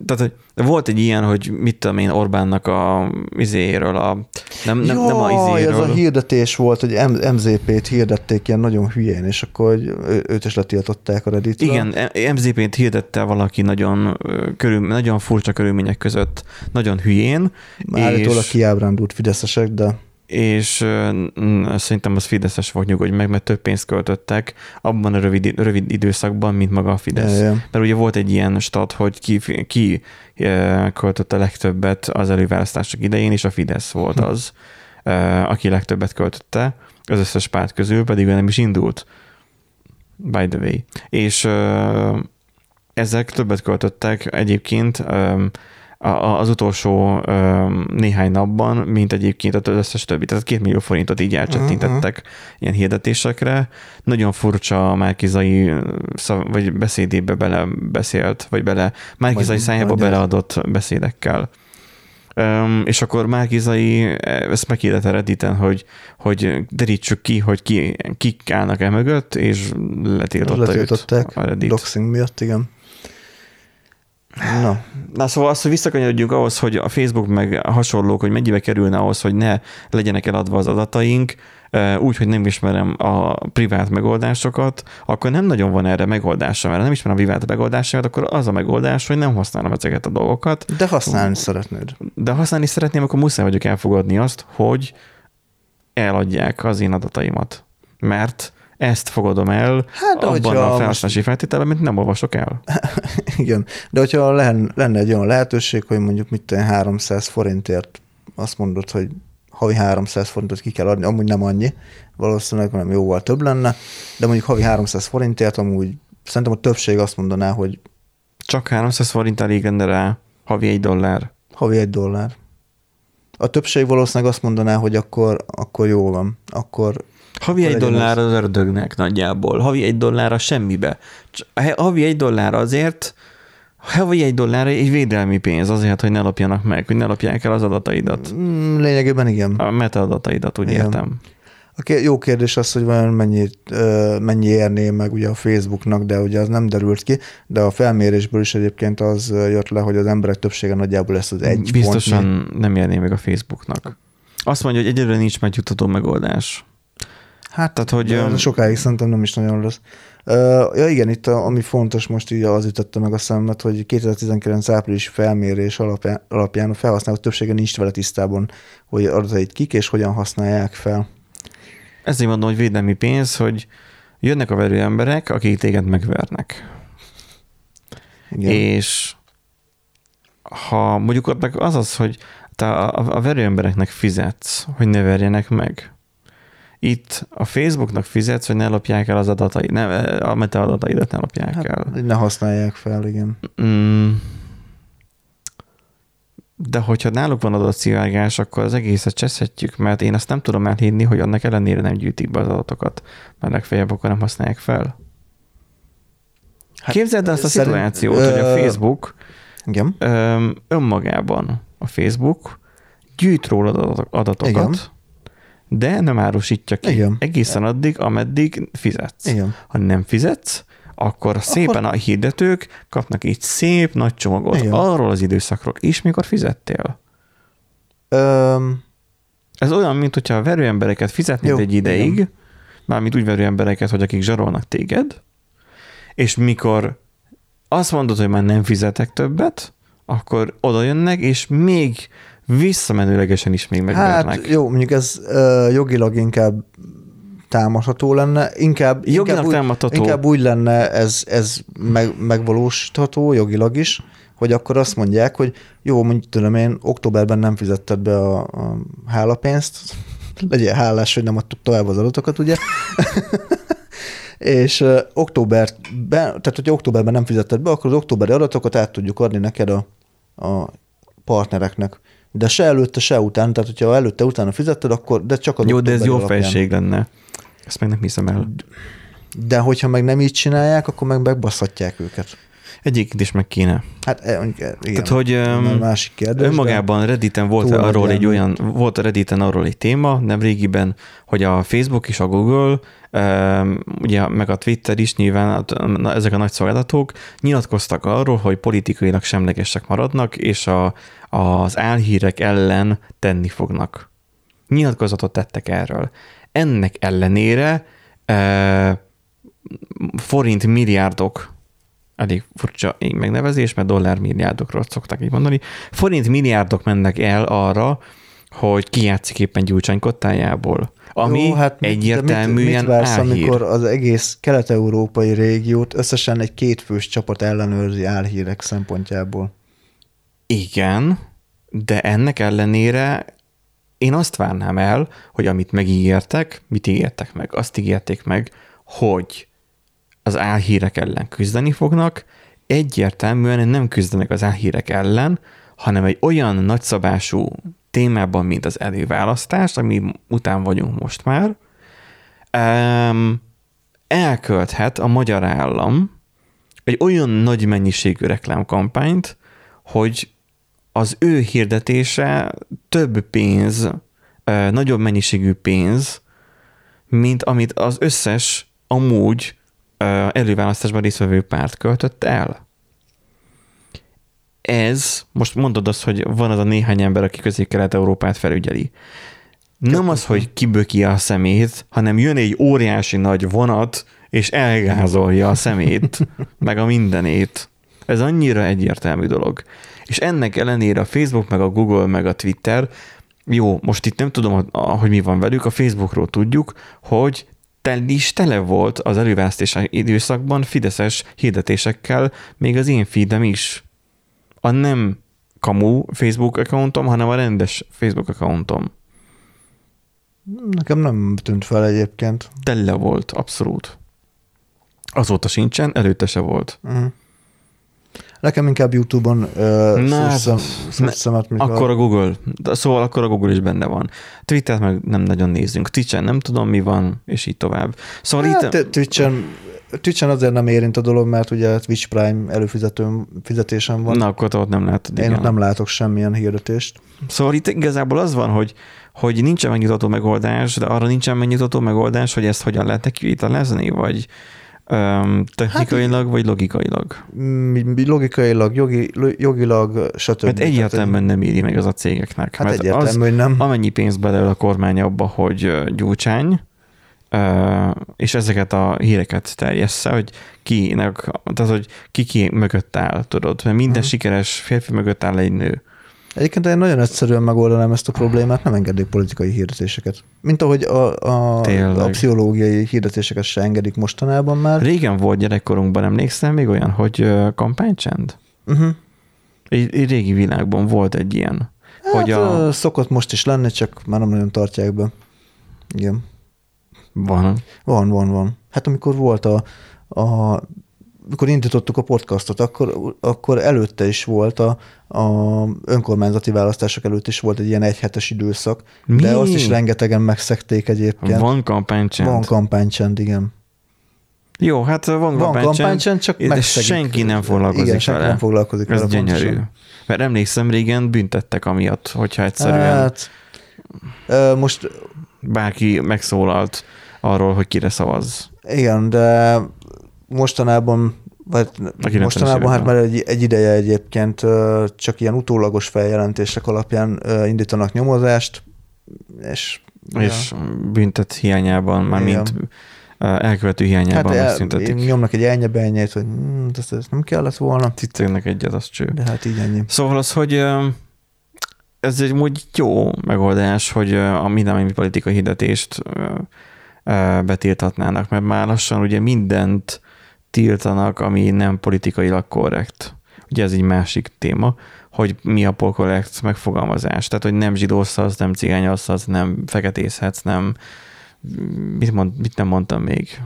tehát, hogy volt egy ilyen, hogy mit tudom én Orbánnak a izéről, a, nem, nem, nem a Jaj, izéről. ez a hirdetés volt, hogy M- MZP-t hirdették ilyen nagyon hülyén, és akkor őt is letiltották a reddit Igen, MZP-t hirdette valaki nagyon, körül, nagyon furcsa körülmények között, nagyon hülyén, Állítólag és, kiábrándult fideszesek, de és szerintem az Fideszes volt, nyugodj meg, mert több pénzt költöttek abban a rövid, rövid időszakban, mint maga a Fidesz. Ja, ja. Mert ugye volt egy ilyen stat, hogy ki, ki eh, költött a legtöbbet az előválasztások idején, és a Fidesz volt az, eh, aki legtöbbet költötte az összes párt közül, pedig ő nem is indult. By the way. És eh, ezek többet költöttek egyébként az utolsó néhány napban, mint egyébként az összes többi. Tehát két millió forintot így elcsettintettek ilyen hirdetésekre. Nagyon furcsa Márkizai szav, vagy beszédébe bele beszélt, vagy bele Márkizai szájába majd- beleadott beszédekkel. Um, és akkor Márkizai ezt meghirdette Redditen, hogy, hogy derítsük ki, hogy ki, kik állnak e mögött, és letiltotta letiltották őt a Reddit. doxing miatt, igen. Na, Na szóval azt, hogy visszakanyarodjunk ahhoz, hogy a Facebook meg a hasonlók, hogy mennyibe kerülne ahhoz, hogy ne legyenek eladva az adataink, úgy, hogy nem ismerem a privát megoldásokat, akkor nem nagyon van erre megoldása, mert ha nem ismerem a privát megoldásokat, akkor az a megoldás, hogy nem használom ezeket a dolgokat, de használni szeretnéd. de ha használni szeretném, akkor muszáj vagyok elfogadni azt, hogy eladják az én adataimat. Mert ezt fogadom el Hát, de abban a felhasználási feltételben, amit nem olvasok el. Igen, de hogyha lenne, egy olyan lehetőség, hogy mondjuk mit tudom, én, 300 forintért azt mondod, hogy havi 300 forintot ki kell adni, amúgy nem annyi, valószínűleg nem jóval több lenne, de mondjuk havi 300 forintért amúgy szerintem a többség azt mondaná, hogy Csak 300 forint elég lenne rá, havi egy dollár. havi egy dollár. A többség valószínűleg azt mondaná, hogy akkor, akkor jó van, akkor Havi egy dollár az ördögnek nagyjából. Havi egy dollár a semmibe. Havi egy dollár azért, havi egy dollár egy védelmi pénz azért, hogy ne lopjanak meg, hogy ne lopják el az adataidat. mm, lényegében igen. A metaadataidat, úgy Igen. értem. A jó kérdés az, hogy vajon mennyi, ö, mennyi érné meg ugye a Facebooknak, de ugye az nem derült ki, de a felmérésből is egyébként az jött le, hogy az emberek többsége nagyjából lesz az egy Biztosan pontnyi. nem érné meg a Facebooknak. Azt mondja, hogy egyelőre nincs megjutató megoldás. Hát, Tehát, hogy de öm, sokáig szerintem nem is nagyon lesz. Ö, ja igen, itt ami fontos most így az ütötte meg a szemet, hogy 2019 április felmérés alapján, alapján a felhasználók többsége nincs vele tisztában, hogy adatait kik és hogyan használják fel. ezért mondom, hogy védelmi pénz, hogy jönnek a verő emberek, akik téged megvernek. Igen. És ha mondjuk meg az az, hogy te a, a, a verő embereknek fizetsz, hogy ne verjenek meg, itt a Facebooknak fizetsz, hogy ne lopják el az adatai, nem, a meta adataidat ne lopják Hát, el. hogy ne használják fel, igen. Mm. De hogyha náluk van adatszivárgás, akkor az egészet cseszhetjük, mert én azt nem tudom elhinni, hogy annak ellenére nem gyűjtik be az adatokat, mert legfeljebb akkor nem használják fel. Hát Képzeld el azt a szituációt, hogy a ö, Facebook Igen. önmagában a Facebook gyűjt adat- adatokat, Igen. De nem árusítja ki. Igen. Egészen addig, ameddig fizetsz. Igen. Ha nem fizetsz, akkor szépen a hirdetők kapnak egy szép nagy csomagot Igen. arról az időszakról is, mikor fizettél. Öm, Ez olyan, mint hogyha a verőembereket fizetnéd Jó, egy ideig, igen. mármint úgy verőembereket, hogy akik zsarolnak téged, és mikor azt mondod, hogy már nem fizetek többet, akkor oda jönnek, és még visszamenőlegesen is még megvernek. hát jó, mondjuk ez ö, jogilag inkább támadható lenne, inkább, Jogilag inkább, úgy, támadható. inkább úgy lenne ez, ez meg, megvalósítható jogilag is, hogy akkor azt mondják, hogy jó, mondjuk tudom én, októberben nem fizetted be a, a hálapénzt, legyen hálás, hogy nem adtuk tovább az adatokat, ugye? és uh, októberben, tehát hogyha októberben nem fizetted be, akkor az októberi adatokat át tudjuk adni neked a, a partnereknek. De se előtte, se után, tehát hogyha előtte, utána fizetted, akkor, de csak az Jó, de ez jó felség lenne. Ezt meg nem hiszem el. De hogyha meg nem így csinálják, akkor meg megbaszhatják őket. Egyébként is meg kéne. Hát e, mondjuk, e, igen. Tehát, hogy öm, másik kérdés. Önmagában Redditen volt arról egy olyan, volt a Redditen arról egy téma, nem régiben, hogy a Facebook és a Google, um, ugye meg a Twitter is nyilván, na, ezek a nagy szolgáltatók nyilatkoztak arról, hogy politikailag semlegesek maradnak, és a, az álhírek ellen tenni fognak. Nyilatkozatot tettek erről. Ennek ellenére uh, forint milliárdok elég furcsa megnevezés, mert dollármilliárdokról szokták így mondani. Forint milliárdok mennek el arra, hogy kijátszik éppen Gyurcsány kottájából, ami Jó, hát mit- egyértelműen mit, mit vársz, álhír. amikor az egész kelet-európai régiót összesen egy kétfős csapat ellenőrzi álhírek szempontjából? Igen, de ennek ellenére én azt várnám el, hogy amit megígértek, mit ígértek meg? Azt ígérték meg, hogy az álhírek ellen küzdeni fognak, egyértelműen nem küzdenek az álhírek ellen, hanem egy olyan nagyszabású témában, mint az előválasztás, ami után vagyunk most már, em, elkölthet a magyar állam egy olyan nagy mennyiségű reklámkampányt, hogy az ő hirdetése több pénz, nagyobb mennyiségű pénz, mint amit az összes amúgy előválasztásban résztvevő párt költött el. Ez, most mondod azt, hogy van az a néhány ember, aki közép-kelet-európát felügyeli. Nem az, hogy kiböki a szemét, hanem jön egy óriási nagy vonat, és elgázolja a szemét, meg a mindenét. Ez annyira egyértelmű dolog. És ennek ellenére a Facebook, meg a Google, meg a Twitter, jó, most itt nem tudom, hogy mi van velük, a Facebookról tudjuk, hogy tel is tele volt az előválasztási időszakban fideszes hirdetésekkel, még az én feedem is. A nem kamu Facebook accountom, hanem a rendes Facebook accountom. Nekem nem tűnt fel egyébként. Tele volt, abszolút. Azóta sincsen, előtte se volt. Uh-huh. Nekem inkább YouTube-on uh, Akkor a Google. Szóval akkor a Google is benne van. Twittert meg nem nagyon nézzünk. Twitchen nem tudom, mi van, és így tovább. Szóval Hát, itt... Twitchen, Twitchen azért nem érint a dolog, mert ugye Twitch Prime előfizetőm, fizetésem van. Na, akkor ott nem látod. Én ott nem látok semmilyen hirdetést. Szóval itt igazából az van, hogy, hogy nincsen megnyugtató megoldás, de arra nincsen megnyugtató megoldás, hogy ezt hogyan lehet kivitelezni, vagy öm, technikailag, vagy logikailag. Logikailag, jogi, jogilag, stb. Mert egyértelműen nem éri meg az a cégeknek. Hát mert egyértelmű, az, nem. amennyi pénzt beleöl a kormány abba, hogy ö, és ezeket a híreket terjessze, hogy kinek, tehát hogy ki ki mögött áll, tudod, mert minden Mhm. sikeres férfi mögött áll egy nő. Egyébként én nagyon egyszerűen megoldanám ezt a problémát, nem engedik politikai hirdetéseket. Mint ahogy a, a, Tényleg. a pszichológiai hirdetéseket se engedik mostanában már. Régen volt gyerekkorunkban, emlékszel még olyan, hogy kampánycsend? Uh-huh. Egy, egy régi világban volt egy ilyen. Hát, hogy a... szokott most is lenni, csak már nem nagyon tartják be. Igen. Van. Van, van, van. Hát amikor volt a, a amikor indítottuk a podcastot, akkor, akkor előtte is volt a, a önkormányzati választások előtt is volt egy ilyen egyhetes időszak, Mi? de azt is rengetegen megszekték egyébként. Van kampánycsend. Van kampánycsend, igen. Jó, hát van, Van kampánycsend, csak de megszegik. senki nem foglalkozik Igen, senki vele. nem foglalkozik Ez vele. gyönyörű. pontosan. Mert emlékszem, régen büntettek amiatt, hogyha egyszerűen Hát, most bárki megszólalt arról, hogy kire szavaz. igen, de mostanában vagy 90-es mostanában hát már egy, egy ideje egyébként csak ilyen utólagos feljelentések alapján indítanak nyomozást, és És büntet hiányában, már Igen. mint elkövető ja, hiányában hát el, megszüntetik. nyomnak egy elnyebenyét, hogy hm, ezt, ezt nem kellett volna, Cicegnek egyet, az cső. de hát így ennyi. Szóval az, hogy ez egy úgy jó megoldás, hogy a minden politikai hirdetést betiltatnának, mert már lassan ugye mindent tiltanak, ami nem politikailag korrekt. Ugye ez egy másik téma, hogy mi a korrekt megfogalmazás. Tehát, hogy nem zsidószalsz, nem cigányalszalsz, nem feketészhetsz, nem mit, mond, mit nem mondtam még?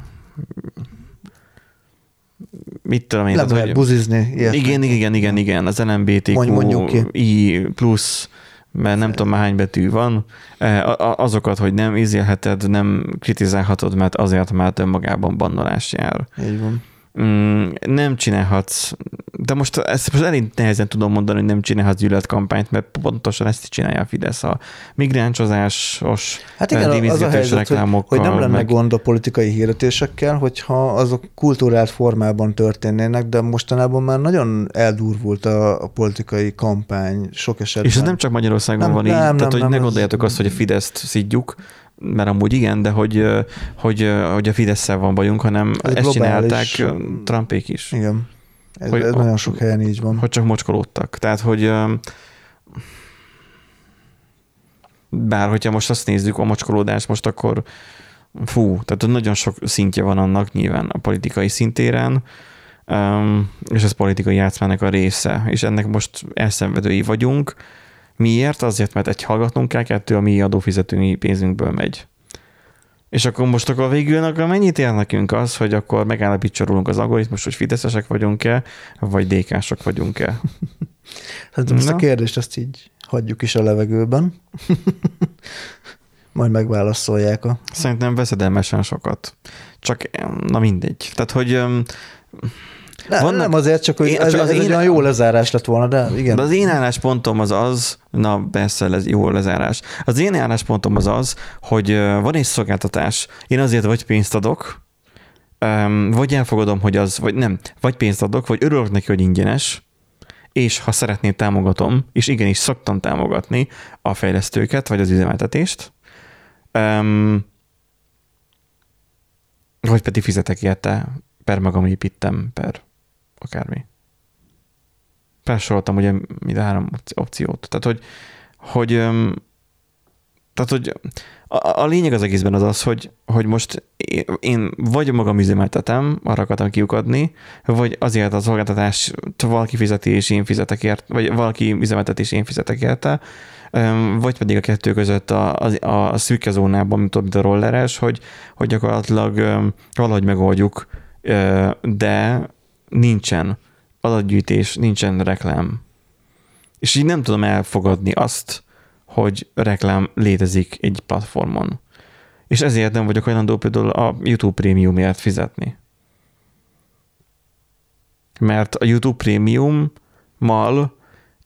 Mit tudom én? Tehát, lehet buzizni. ilyet. igen, igen, igen, igen, az LMBTQ, Mondj- mondjuk ki. I plusz, mert nem tudom már hány betű van, a- azokat, hogy nem ízélheted, nem kritizálhatod, mert azért már önmagában bannolás jár. Így van. Mm, nem csinálhatsz, de most ezt most elég nehezen tudom mondani, hogy nem csinálhatsz gyűlöletkampányt, mert pontosan ezt csinálja a Fidesz a migráncsozásos Hát igen, az a helyzet, hogy, reklámokkal, hogy nem lenne meg- gond a politikai hirdetésekkel, hogyha azok kultúrált formában történnének, de mostanában már nagyon eldurvult a, a politikai kampány sok esetben. És ez nem csak Magyarországon Nem, van így, nem, tehát nem, hogy nem, ne gondoljátok azt, hogy a Fideszt szidjuk, mert amúgy igen, de hogy, hogy, hogy a Fidesz-szel van bajunk, hanem Ez ezt globális. csinálták Trumpék is, Igen. Ez, Hogy- ez nagyon sok helyen így van. hogy csak mocskolódtak. Tehát, hogy bár hogyha most azt nézzük, a mocskolódás most akkor fú, tehát nagyon sok szintje van annak nyilván a politikai szintéren, és ez politikai játszmának a része, és ennek most elszenvedői vagyunk. Miért? Azért, mert egy hallgatnunk kell, kettő a mi adófizetői pénzünkből megy. És akkor most akkor végül akkor mennyit ér nekünk az, hogy akkor megállapítsa rólunk az algoritmus, hogy fideszesek vagyunk-e, vagy DK-sok vagyunk-e? Hát ezt a kérdést ezt így hagyjuk is a levegőben. Majd megválaszolják a... Szerintem veszedelmesen sokat. Csak, na mindegy. Tehát, hogy Ne, Vannak- Nem azért, csak hogy Én- ez, csak az ez én- egy olyan jó lezárás lett volna, de igen. De az én álláspontom az az, na persze, ez jó lezárás. Az én álláspontom az az, hogy van egy szolgáltatás, én azért vagy pénzt adok, vagy elfogadom, hogy az, vagy nem, vagy pénzt adok, vagy örülök neki, hogy ingyenes, és ha szeretném, támogatom, és igenis szoktam támogatni a fejlesztőket, vagy az üzemeltetést, öm, vagy pedig fizetek érte, per magam építem, per akármi felsoroltam ugye mind a három opci- opciót. Tehát, hogy, hogy, tehát, hogy a, a lényeg az egészben az az, hogy, hogy most én, vagy magam üzemeltetem, arra akartam kiukadni, vagy azért az szolgáltatást valaki fizeti, és én fizetek érte, vagy valaki üzemeltet, és én fizetek érte, vagy pedig a kettő között a, a, a szürke zónában, mint, mint a rolleres, hogy, hogy gyakorlatilag valahogy megoldjuk, de nincsen adatgyűjtés, nincsen reklám. És így nem tudom elfogadni azt, hogy reklám létezik egy platformon. És ezért nem vagyok hajlandó például a YouTube Premiumért fizetni. Mert a YouTube Premium-mal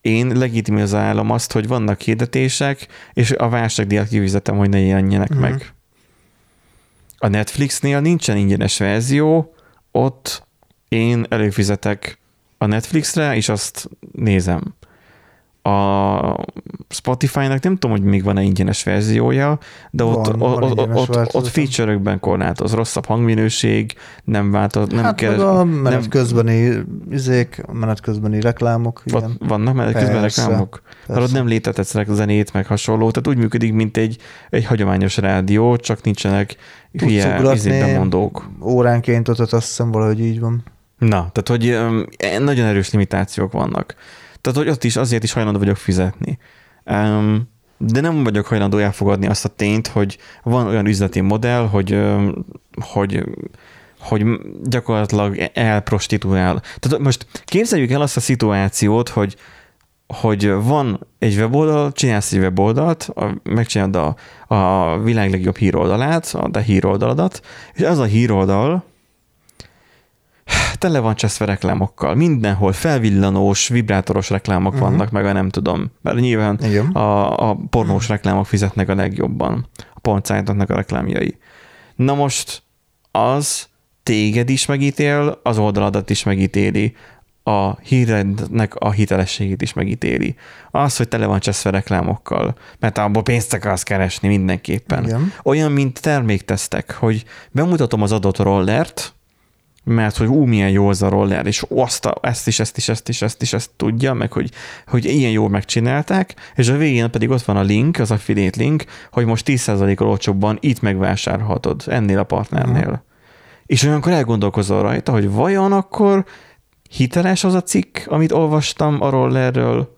én legitimizálom azt, hogy vannak hirdetések, és a válságdíjat kifizetem, hogy ne jelenjenek Mhm. uh-huh. meg. A Netflixnél nincsen ingyenes verzió, ott én előfizetek a Netflixre, és azt nézem. A Spotify-nak nem tudom, hogy még van-e ingyenes verziója, de ott, Van, ott, van ott, ott, ott feature-ökben korlátoz, rosszabb hangminőség, nem változ, nem hát meg a menet nem, közbeni izék, a menet közbeni reklámok, igen. ott vannak, mert közben Persze, reklámok. Mert ott persze. nem létetetsz zenét, meg hasonló, tehát úgy működik, mint egy, egy hagyományos rádió, csak nincsenek Tudsz hülye ugratni. izé bemondók. Óránként ott azt hiszem valahogy így van. Na, tehát hogy öm, nagyon erős limitációk vannak. Tehát, hogy ott is azért is hajlandó vagyok fizetni. Um, de nem vagyok hajlandó elfogadni azt a tényt, hogy van olyan üzleti modell, hogy, hogy hogy gyakorlatilag elprostituál. Tehát most képzeljük el azt a szituációt, hogy hogy van egy weboldal, csinálsz egy weboldalt, megcsinálod a, a világ legjobb híroldalát, a te híroldaladat, és az a híroldal tele van cseszve reklámokkal. Mindenhol felvillanós, vibrátoros reklámok uh-huh. vannak, meg a nem tudom. Mert nyilván a, a pornós reklámok fizetnek a legjobban. A pontszájtoknak a reklámjai. Na most az téged is megítél, az oldaladat is megítéli, a hírednek a hitelességét is megítéli. Az, hogy tele van cseszve reklámokkal, mert abból pénzt akarsz keresni mindenképpen. Igen. Olyan, mint terméktesztek, hogy bemutatom az adott rollert, mert hogy ú, milyen jó az a roller, és azt a, ezt is, ezt is, ezt is, ezt is, ezt tudja, meg hogy, hogy ilyen jól megcsinálták, és a végén pedig ott van a link, az affiliate link, hogy most 10%-kal olcsóbban itt megvásárolhatod ennél a partnernél. Uh-huh. És olyankor elgondolkozol rajta, hogy vajon akkor hiteles az a cikk, amit olvastam a rollerről,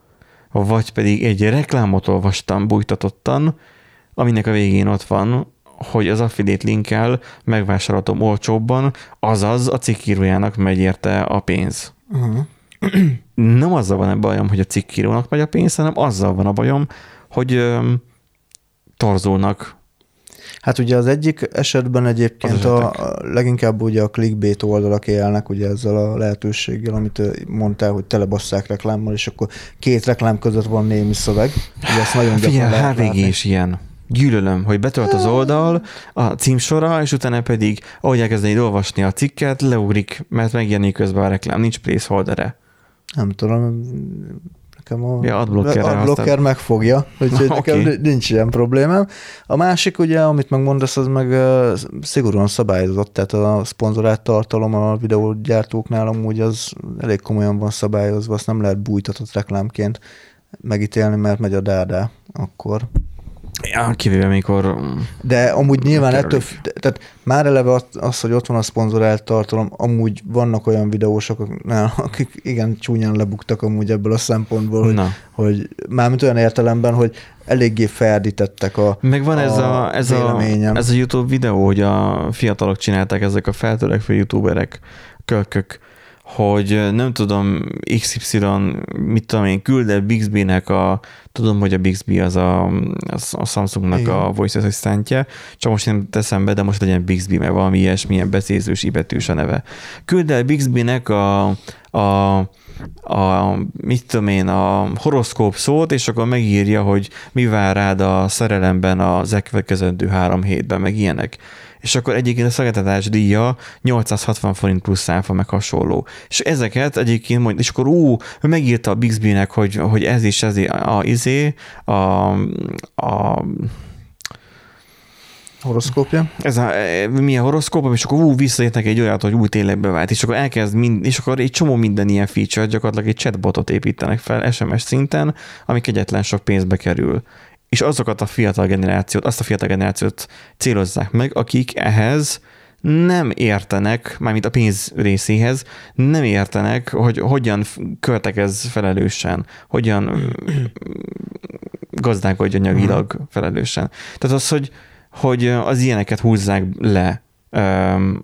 vagy pedig egy reklámot olvastam bújtatottan, aminek a végén ott van, hogy az affiliate linkkel megvásárolhatom olcsóbban, azaz a cikkírójának megy érte a pénz. Uh-huh. Nem azzal van a bajom, hogy a cikkírónak megy a pénz, hanem azzal van a bajom, hogy öm, torzulnak Hát ugye az egyik esetben egyébként a, a leginkább ugye a clickbait oldalak élnek ugye ezzel a lehetőséggel, amit mondtál, hogy telebasszák reklámmal, és akkor két reklám között van némi szöveg. Ugye ezt nagyon Figyelj, HVG is ilyen. Gyűlölöm, hogy betölt az oldal, a címsora, és utána pedig, ahogy elkezdeni olvasni a cikket, leugrik, mert megjelenik közben a reklám, nincs placeholdere. Nem tudom, nekem a ja, adblocker, adblocker megfogja, úgyhogy okay. nekem nincs ilyen problémám. A másik ugye, amit megmondasz, az meg szigorúan szabályozott, tehát a szponzorált tartalom a videógyártóknál amúgy az elég komolyan van szabályozva, azt nem lehet bújtatott reklámként megítélni, mert megy a dádá akkor. Ja, kivéve mikor... De amúgy nyilván ettől, tehát már eleve az, az, hogy ott van a szponzorált tartalom, amúgy vannak olyan videósok, akik igen csúnyán lebuktak amúgy ebből a szempontból, hogy, Na. hogy mármint olyan értelemben, hogy eléggé ferdítettek a Meg van a ez, a, ez, a, ez a YouTube videó, hogy a fiatalok csinálták ezek a feltörekvő youtuberek, kölkök, hogy nem tudom, XY, mit tudom én, küld el Bixby-nek a, tudom, hogy a Bixby az a, a Samsungnak Igen. a voice assistantje, csak most nem teszem be, de most legyen Bixby, mert valami ilyesmilyen becézős, ibetűs a neve. Küld el Bixby-nek a, a a, mit tudom én, a horoszkóp szót, és akkor megírja, hogy mi vár rád a szerelemben az elkövetkezendő három hétben, meg ilyenek és akkor egyébként a szolgáltatás díja 860 forint plusz áfa, meg hasonló. És ezeket egyébként mondja, és akkor ú, megírta a Bixby-nek, hogy, hogy ez is ez a, a izé, a, a horoszkópja. Ez a, milyen horoszkóp, és akkor ú, visszaértek egy olyat, hogy új tényleg bevált, és akkor elkezd, mind, és akkor egy csomó minden ilyen feature, gyakorlatilag egy chatbotot építenek fel SMS szinten, ami egyetlen sok pénzbe kerül és azokat a fiatal generációt, azt a fiatal generációt célozzák meg, akik ehhez nem értenek, mármint a pénz részéhez, nem értenek, hogy hogyan költekez felelősen, hogyan gazdálkodj anyagilag felelősen. Tehát az, hogy, hogy az ilyeneket húzzák le,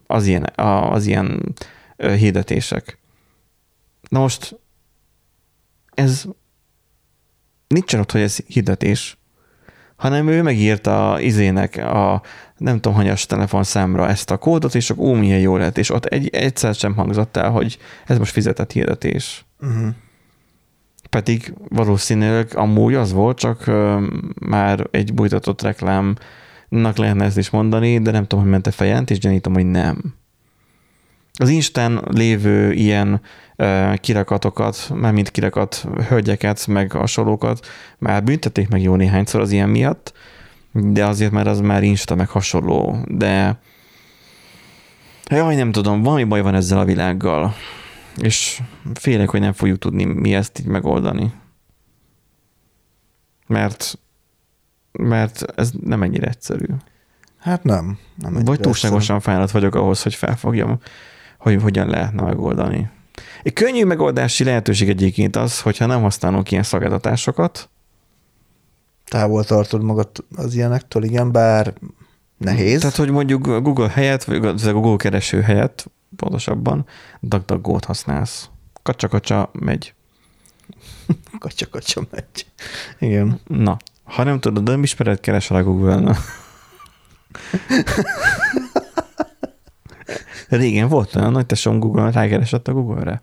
az ilyen, az ilyen hirdetések. Na most ez nincsen ott, hogy ez hirdetés hanem ő megírta izének a nem tudom, hanyas telefonszámra ezt a kódot, és akkor ó, milyen jó lett, és ott egy, egyszer sem hangzott el, hogy ez most fizetett hirdetés. Uh-huh. Pedig valószínűleg amúgy az volt, csak uh, már egy bújtatott reklámnak lehetne ezt is mondani, de nem tudom, hogy ment a fejent, és gyanítom, hogy nem. Az Instán lévő ilyen kirakatokat, már mint kirakat hölgyeket, meg hasonlókat, már büntették meg jó néhányszor az ilyen miatt, de azért már az már Insta meg hasonló, de jaj, nem tudom, valami baj van ezzel a világgal, és félek, hogy nem fogjuk tudni mi ezt így megoldani. Mert, mert ez nem ennyire egyszerű. Hát nem. nem Vagy túlságosan fáradt vagyok ahhoz, hogy felfogjam, hogy hogyan lehetne megoldani. Egy könnyű megoldási lehetőség egyébként az, hogyha nem használunk ilyen szolgáltatásokat, távol tartod magad az ilyenektől, igen, bár nehéz. Tehát, hogy mondjuk Google helyett, vagy a Google kereső helyett, pontosabban, DuckDuckGo-t használsz. Kacsa-kacsa megy. Kacsa-kacsa megy. Igen. Na, ha nem tudod, nem ismered, keresel a Google-n. Régen volt olyan nagy tesóm Google-on, rákeresett a Google-re.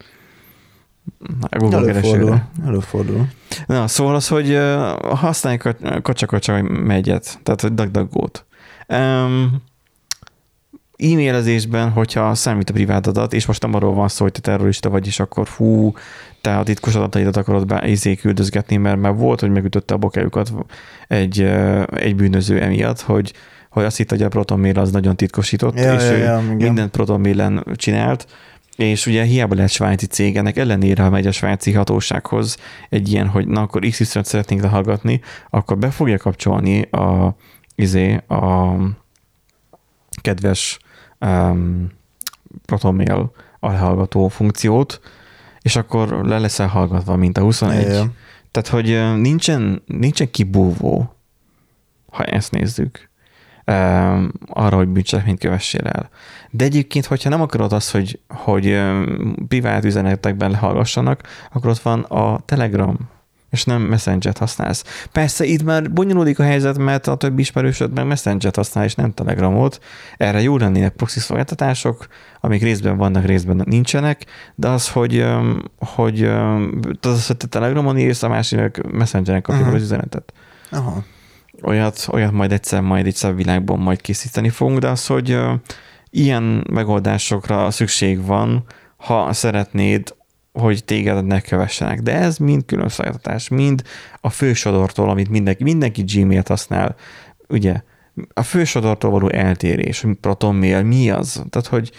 A Google Előfordul. keresőre. Előfordul. Na, szóval az, hogy használjuk a kacsa-kacsa megyet, tehát hogy DuckDuckGo-t. Um, e-mailezésben, hogyha számít a privát adat, és most nem arról van szó, hogy te terrorista vagy, és akkor fú, te a titkos adataidat akarod be izé küldözgetni, mert már volt, hogy megütötte a bokájukat egy, egy bűnöző emiatt, hogy hogy azt hitt, hogy a ProtonMail az nagyon titkosított, Ja, és ja, ő ja, igen. mindent ProtonMail-en csinált, és ugye hiába lehet svájci cég, ennek ellenére, ha megy a svájci hatósághoz egy ilyen, hogy na akkor x t szeretnénk lehallgatni, akkor be fogja kapcsolni a, izé, a kedves um, ProtonMail alhallgató funkciót, és akkor le leszel hallgatva, mint a 21. Ja, ja. Tehát, hogy nincsen, nincsen kibúvó, ha ezt nézzük, um, arra, hogy bűncselekményt kövessél el. De egyébként, hogyha nem akarod azt, hogy, hogy um, privát üzenetekben lehallgassanak, akkor ott van a Telegram, és nem Messenger-t használsz. Persze itt már bonyolódik a helyzet, mert a többi ismerősöd meg Messenger-t használ, és nem Telegramot. Erre jó lennének proxy szolgáltatások, amik részben vannak, részben nincsenek, de az, hogy, hogy, az, hogy te Telegramon írsz, a másiknak Messengeren kapja Mhm. uh-huh. az üzenetet. Aha. Olyat, olyat majd egyszer majd egy szebb világban majd készíteni fogunk, de az, hogy ilyen megoldásokra szükség van, ha szeretnéd, hogy téged ne kövessenek. De ez mind külön szolgáltatás, mind a fősodortól, amit mindenki, mindenki Gmail-t használ, ugye, a fősodortól való eltérés, hogy ProtonMail, mi az? Tehát, hogy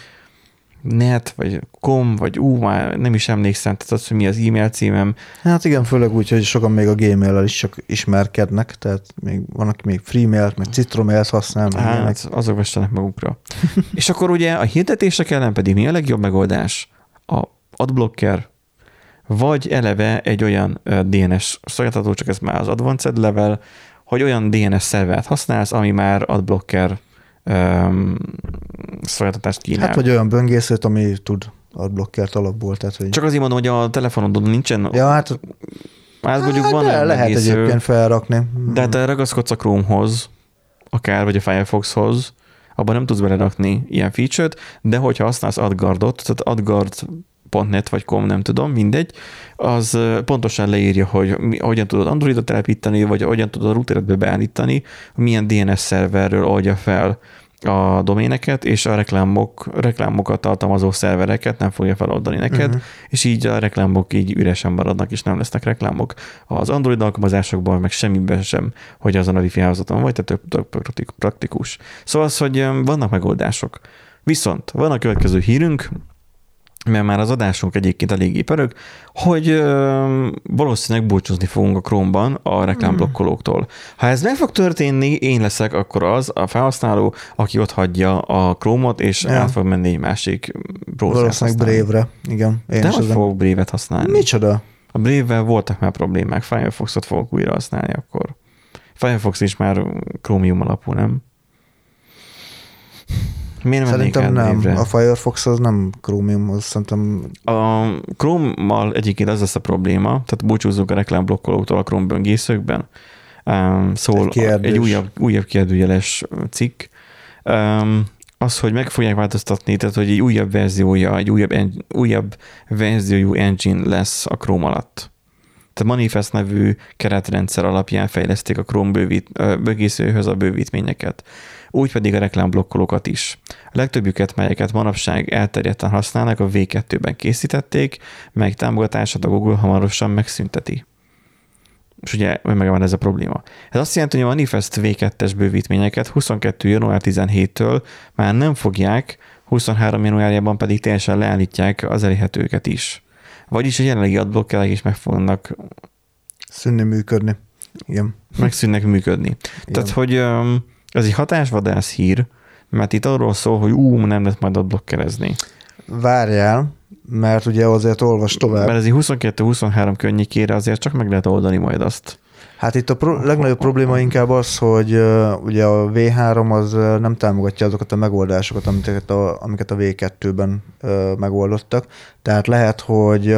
net, vagy com, vagy ú, már nem is emlékszem, tehát az, hogy mi az e-mail címem, Hát igen, főleg úgy, hogy sokan még a Gmail-el is csak ismerkednek, tehát még van, aki még Freemail-t, meg Citromailt használ, meg. Hát, azok vessenek magukra. és akkor ugye a hirdetések ellen pedig mi a legjobb megoldás? A adblocker, vagy eleve egy olyan DNS szolgáltató, csak ez már az advanced level, hogy olyan DNS szervert használsz, ami már adblocker um, szolgáltatást kínál. Hát vagy olyan böngészőt, ami tud adblockert alapból, tehát hogy... Csak azért mondom, hogy a telefonodon nincsen, Ja, hát, hát mondjuk hát van de lehet böngésző, egyébként felrakni. De te ragaszkodsz a Chromehoz, akár, vagy a Firefoxhoz, abban nem tudsz belerakni ilyen feature-t, de hogyha használsz AdGuardot, tehát adguard.net vagy com, nem tudom, mindegy, az pontosan leírja, hogy mi, hogyan tudod Androidot telepíteni, vagy hogyan tudod a routeredbe beállítani, milyen DNS szerverről oldja fel a doméneket, és a reklámok, reklámokat tartalmazó szervereket nem fogja feloldani neked, uh-huh. és így a reklámok így üresen maradnak, és nem lesznek reklámok. Az Android alkalmazásokban meg semmiben sem, hogy azon a wifi hálózaton vagy, tehát tök praktik- praktikus. Szóval az, hogy vannak megoldások. Viszont van a következő hírünk, mert már az adásunk egyébként eléggé pörög, hogy ö, valószínűleg búcsúzni fogunk a Chrome-ban a reklámblokkolóktól. Ha ez meg fog történni, én leszek akkor az a felhasználó, aki ott hagyja a Chrome-ot, és Ja. át fog menni egy másik browser Valószínűleg Brave-re. Igen. Én De hogy fogok Brave-et használni? Micsoda? A Brave-vel voltak már problémák, Firefox-ot fogok újra használni akkor. Firefox is már Chromium alapú, nem? Miért Szerintem nem. Brave-re? A Firefox az nem Chromium, az szerintem A Chrome-mal egyébként az lesz a probléma, tehát búcsúzzunk a reklámblokkolóktól a Chrome böngészőkben. Um, szól Egy kérdés. egy újabb, újabb kérdőjeles cikk. Um, az, hogy meg fogják változtatni, tehát hogy egy újabb verziója, egy újabb, en, újabb verziójú engine lesz a Chrome alatt. Tehát Manifest nevű keretrendszer alapján fejleszték a Chrome bővít, ö, böngészőhöz a bővítményeket, úgy pedig a reklámblokkolókat is. A legtöbbjüket, melyeket manapság elterjedten használnak, a V2-ben készítették, mely támogatását a Google hamarosan megszünteti. És ugye meg van ez a probléma. Ez azt jelenti, hogy a Manifest V2-es bővítményeket 22. január 17-től már nem fogják, 23 januárjában pedig teljesen leállítják az elérhetőket is. Vagyis a jelenlegi adblockerek is meg fognak, szűnni működni. Igen. megszűnnek működni. Igen. Tehát, hogy öm, ez egy hatásvadász hír, mert itt arról szól, hogy ú, nem lehet majd adblockerezni. Várjál, mert ugye azért olvas tovább. Mert ez egy 22-23 környékére azért csak meg lehet oldani majd azt. Hát itt a pro- legnagyobb probléma inkább az, hogy uh, ugye a V3 az uh, nem támogatja azokat a megoldásokat, amiket a, amiket a V2-ben uh, megoldottak. Tehát lehet, hogy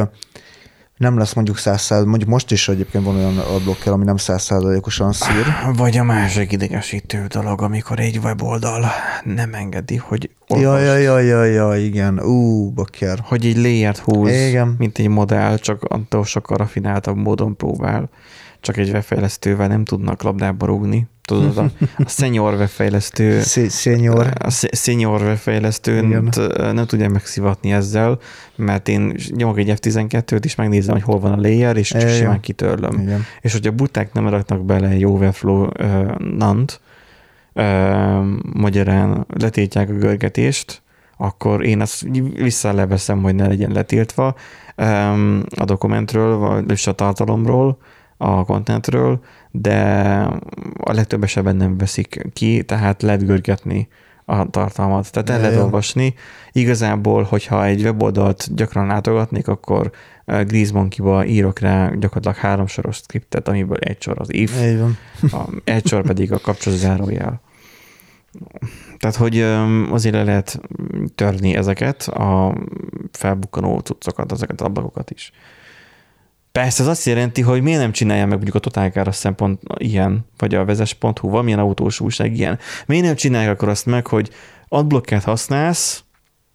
nem lesz mondjuk 100 mondjuk most is egyébként van olyan adblocker, ami nem 100%-osan szír. Vagy a másik idegesítő dolog, amikor egy weboldal nem engedi, hogy Ja, ja, ja, ja, ja, igen. Ú, bakker. Hogy egy layert húz, Igen. mint egy modell, csak attól sokkal rafináltabb módon próbál. Csak egy webfejlesztővel nem tudnak labdába rúgni. Tudod, a, a senior webfejlesztő Senior. a senior webfejlesztőt nem tudja megszivatni ezzel, mert én nyomok egy F12-t, és megnézem, hogy hol van a layer, és csak simán kitörlöm. Igen. És hogyha buták nem raknak bele egy Overflow uh, nant, uh, magyarán letiltják a görgetést, akkor én azt visszaleveszem, hogy ne legyen letiltva um, a dokumentről, vagy a tartalomról, a contentről, de a legtöbb esetben nem veszik ki, tehát lehet görgetni a tartalmat. Tehát el lehet olvasni. Igazából, hogyha egy weboldalt gyakran látogatnék, akkor Greasemonkey-ba írok rá gyakorlatilag három soros skriptet, amiből egy sor az if, a, egy sor pedig a kapcsolatzárójel. Tehát, hogy azért le lehet törni ezeket a felbukkanó cuccokat, ezeket a ablakokat is. Persze ez azt jelenti, hogy miért nem csinálja meg mondjuk a Totálkára szempont ilyen, vagy a vezes.hu, valamilyen autós újság ilyen. Miért nem csinálják akkor azt meg, hogy adblockert használsz,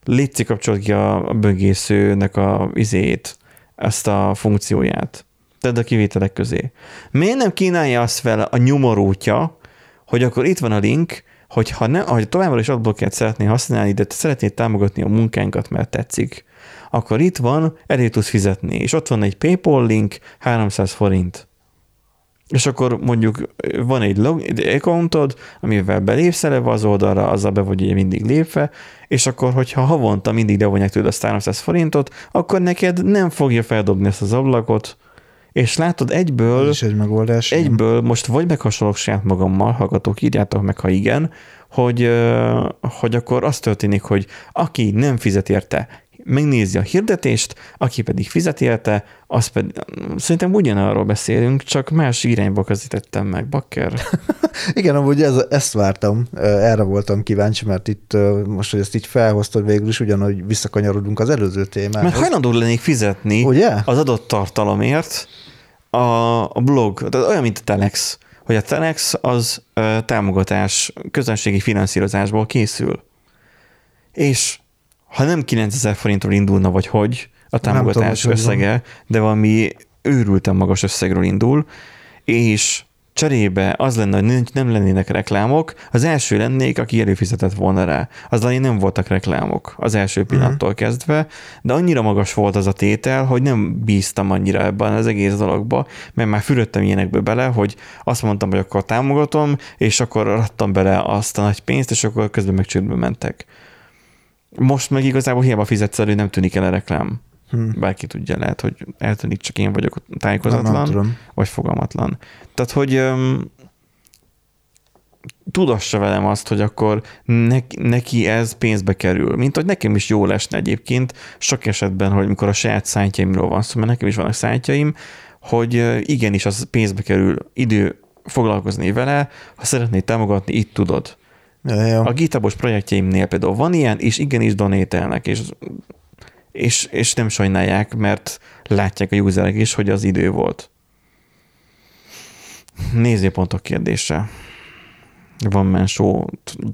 létszik kapcsolod ki a böngészőnek a izét, ezt a funkcióját. Tedd a kivételek közé. Miért nem kínálja azt fel a nyomorútja, hogy akkor itt van a link, hogy ha ne, ha továbbra is adblockert szeretnél használni, de te szeretnéd támogatni a munkánkat, mert tetszik, akkor itt van, elé tudsz fizetni, és ott van egy PayPal link, 300 forint. És akkor mondjuk van egy, log, accountod, amivel belépsz eleve az oldalra, azzal be vagy ugye mindig lépve, és akkor, hogyha havonta mindig levonják tőle azt 300 forintot, akkor neked nem fogja feldobni ezt az ablakot, és látod egyből, Ez is egy megoldás. Egyből most vagy meghasonlok saját magammal, hallgatók, írjátok meg, ha igen, hogy, hogy akkor az történik, hogy aki nem fizet érte, megnézi a hirdetést, aki pedig fizet érte, az pedig, szerintem ugyanarról beszélünk, csak más irányba közítettem meg, bakker. Igen, amúgy ez, ezt vártam, erre voltam kíváncsi, mert itt most, hogy ezt így felhoztad végül is, ugyanúgy visszakanyarodunk az előző témához. Mert hajlandó lennék fizetni Ugye? az adott tartalomért a, a blog, tehát olyan, mint a Telex, hogy a Telex az támogatás, közönségi finanszírozásból készül. És ha nem 9000 forintról indulna, vagy hogy, a támogatás tudom, hogy összege, de valami őrülten magas összegről indul, és cserébe az lenne, hogy nem lennének reklámok, az első lennék, aki előfizetett volna rá. Az elején nem voltak reklámok az első pillanattól kezdve, de annyira magas volt az a tétel, hogy nem bíztam annyira ebben az egész dologba, mert már fürödtem ilyenekbe bele, hogy azt mondtam, hogy akkor támogatom, és akkor adtam bele azt a nagy pénzt, és akkor közben meg csődbe mentek. Most meg igazából hiába fizetsz elő, nem tűnik el a reklám. Hm. Bárki tudja, lehet, hogy eltűnik, csak én vagyok Nem, tájékozatlan nem tudom. vagy fogalmatlan. Tehát, hogy öm, tudassa velem azt, hogy akkor neki, neki ez pénzbe kerül. Mint hogy nekem is jó lesne egyébként sok esetben, hogy mikor a saját szájtjaimról van szó, mert nekem is vannak szájtjaim, hogy igenis az pénzbe kerül idő foglalkozni vele, ha szeretnéd támogatni, itt tudod. Ja, ja. A GitHubos projektjeimnél például van ilyen, és igenis donételnek, és, és, és nem sajnálják, mert látják a userek is, hogy az idő volt. Nézőpontok kérdése. Van man show